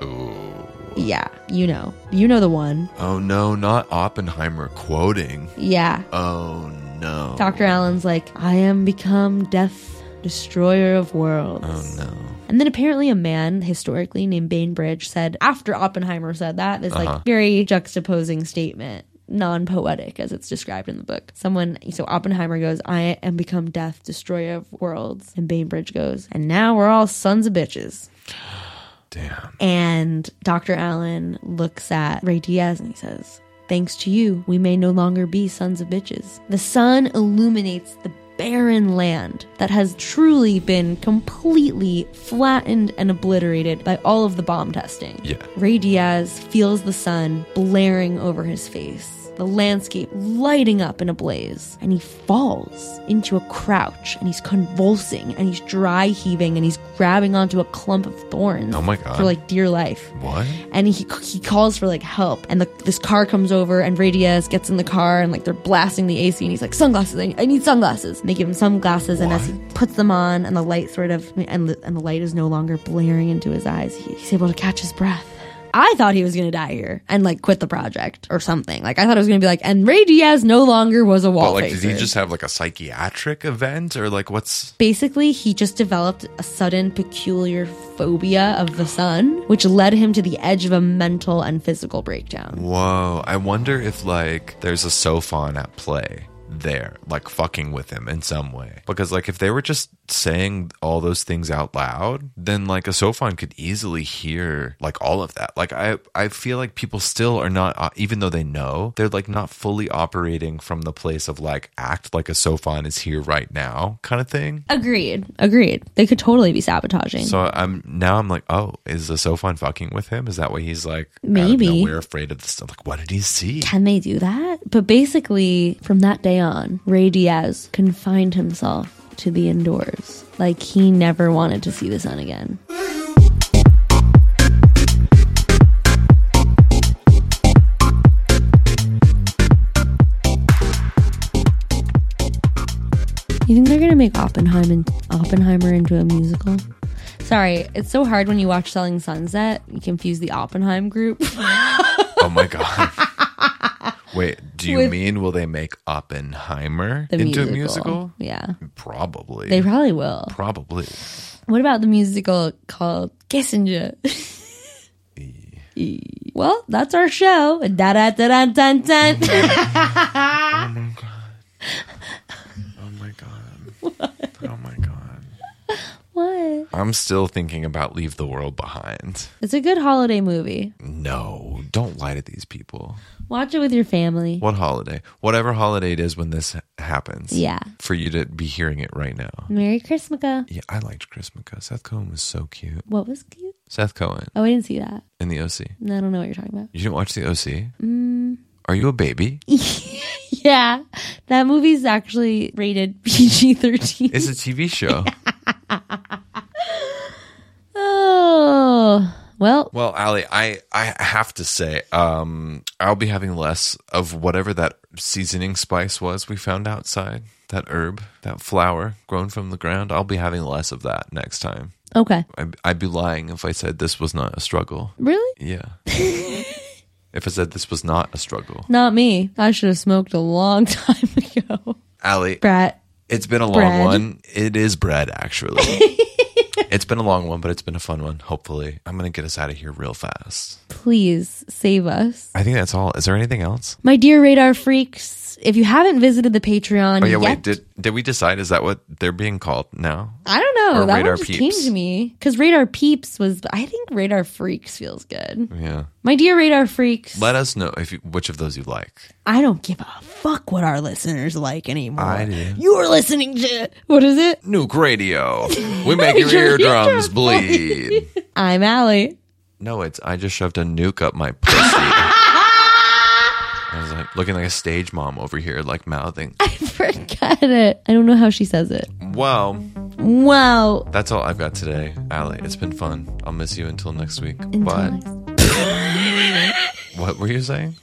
yeah, you know, you know the one. Oh no, not Oppenheimer quoting. Yeah. Oh no. Dr. Allen's like, I am become death, destroyer of worlds. Oh no. And then apparently a man historically named Bainbridge said after Oppenheimer said that this Uh-huh. like very juxtaposing statement, non-poetic as it's described in the book. Someone so Oppenheimer goes, "I am become death, destroyer of worlds," and Bainbridge goes, "And now we're all sons of bitches." Damn. And Dr. Allen looks at Rey Diaz and he says, Thanks to you, we may no longer be sons of bitches. The sun illuminates the barren land that has truly been completely flattened and obliterated by all of the bomb testing. Yeah. Rey Diaz feels the sun blaring over his face, the landscape lighting up in a blaze, and he falls into a crouch and he's convulsing and he's dry heaving and he's grabbing onto a clump of thorns Oh my God. for like dear life. What? And he he calls for like help, and the, this car comes over, and Rey Diaz gets in the car, and like they're blasting the AC, and he's like sunglasses, I, I need sunglasses. And they give him sunglasses, and as he puts them on, and the light sort of and the, and the light is no longer blaring into his eyes, he, he's able to catch his breath. I thought he was going to die here and like quit the project or something. Like I thought it was going to be like, and Rey Diaz no longer was a wall But like, did he just have like a psychiatric event or like what's? Basically, he just developed a sudden peculiar phobia of the sun, which led him to the edge of a mental and physical breakdown. Whoa! I wonder if like there's a Sophon at play there, like fucking with him in some way. Because like if they were just saying all those things out loud, then like a Sophon could easily hear like all of that. Like I I feel like people still are not uh, even though they know, they're like not fully operating from the place of like act like a Sophon is here right now kind of thing. Agreed. Agreed. They could totally be sabotaging. So I'm now I'm like, oh, is the Sophon fucking with him? Is that why he's like Maybe. we're afraid of this stuff? Like, what did he see? Can they do that? But basically, from that day on, Rey Diaz confined himself to the indoors. Like he never wanted to see the sun again. You think they're gonna make Oppenheimer, Oppenheimer into a musical? Sorry, it's so hard when you watch Selling Sunset. You confuse the Oppenheim group. Oh my god. Wait, do you With- mean will they make Oppenheimer into musical. a musical? Yeah, Probably. they probably will. Probably. What about the musical called Kissinger? E. well, that's our show. Da da da da dun oh dun. Oh my god. Oh my god. what? I'm still thinking about Leave the World Behind. It's a good holiday movie. No, don't lie to these people. Watch it with your family. What holiday? Whatever holiday it is when this happens. Yeah. For you to be hearing it right now. Merry Christmas. Yeah, I liked Christmas. Seth Cohen was so cute. What was cute? Seth Cohen Oh, I didn't see that. in the OC. I don't know what you're talking about. You didn't watch the OC? Mm. Are you a baby? Yeah, that movie's actually rated PG 13. It's a TV show. Oh, well, Well, Alley, I, I have to say, um, I'll be having less of whatever that seasoning spice was we found outside. That herb, that flower grown from the ground. I'll be having less of that next time. okay. I'd, I'd be lying if I said this was not a struggle. Really? Yeah. if I said this was not a struggle. Not me. I should have smoked a long time ago. Alley, Brett. it's been a long Bread. one. It is bread, actually. it's been a long one, but it's been a fun one, hopefully. I'm going to get us out of here real fast. Please save us. I think that's all. Is there anything else? My dear radar freaks, if you haven't visited the Patreon Oh yeah, yet, wait. Did did we decide? Is that what they're being called now? I don't know. Or that Radar one just Peeps? came to me because Radar Peeps was. I think Radar Freaks feels good. Yeah. My dear Radar Freaks, Let us know if you, which of those you like. I don't give a fuck what our listeners like anymore. I do. You're listening to what is it? Nuke Radio. We make your Your eardrums eardrums bleed. I'm Alley. No, it's I just shoved a nuke up my pussy. I was like looking like a stage mom over here, like mouthing. I forget it. I don't know how she says it. Well, Wow. that's all I've got today, Alley. It's been fun. I'll miss you until next week. Until but next- what were you saying?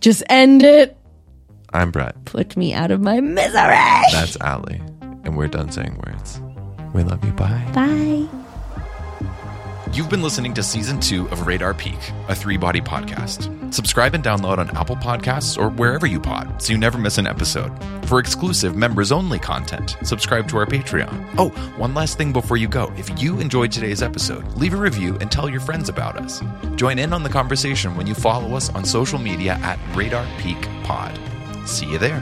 Just end it. I'm Brett. Put me out of my misery. That's Alley. And we're done saying words. We love you. Bye. Bye. You've been listening to season two of Radar Peak, a three body podcast. Subscribe and download on Apple Podcasts or wherever you pod so you never miss an episode. For exclusive members only content, subscribe to our Patreon. Oh, one last thing before you go. If you enjoyed today's episode, leave a review and tell your friends about us. Join in on the conversation when you follow us on social media at Radar Peak Pod. See you there.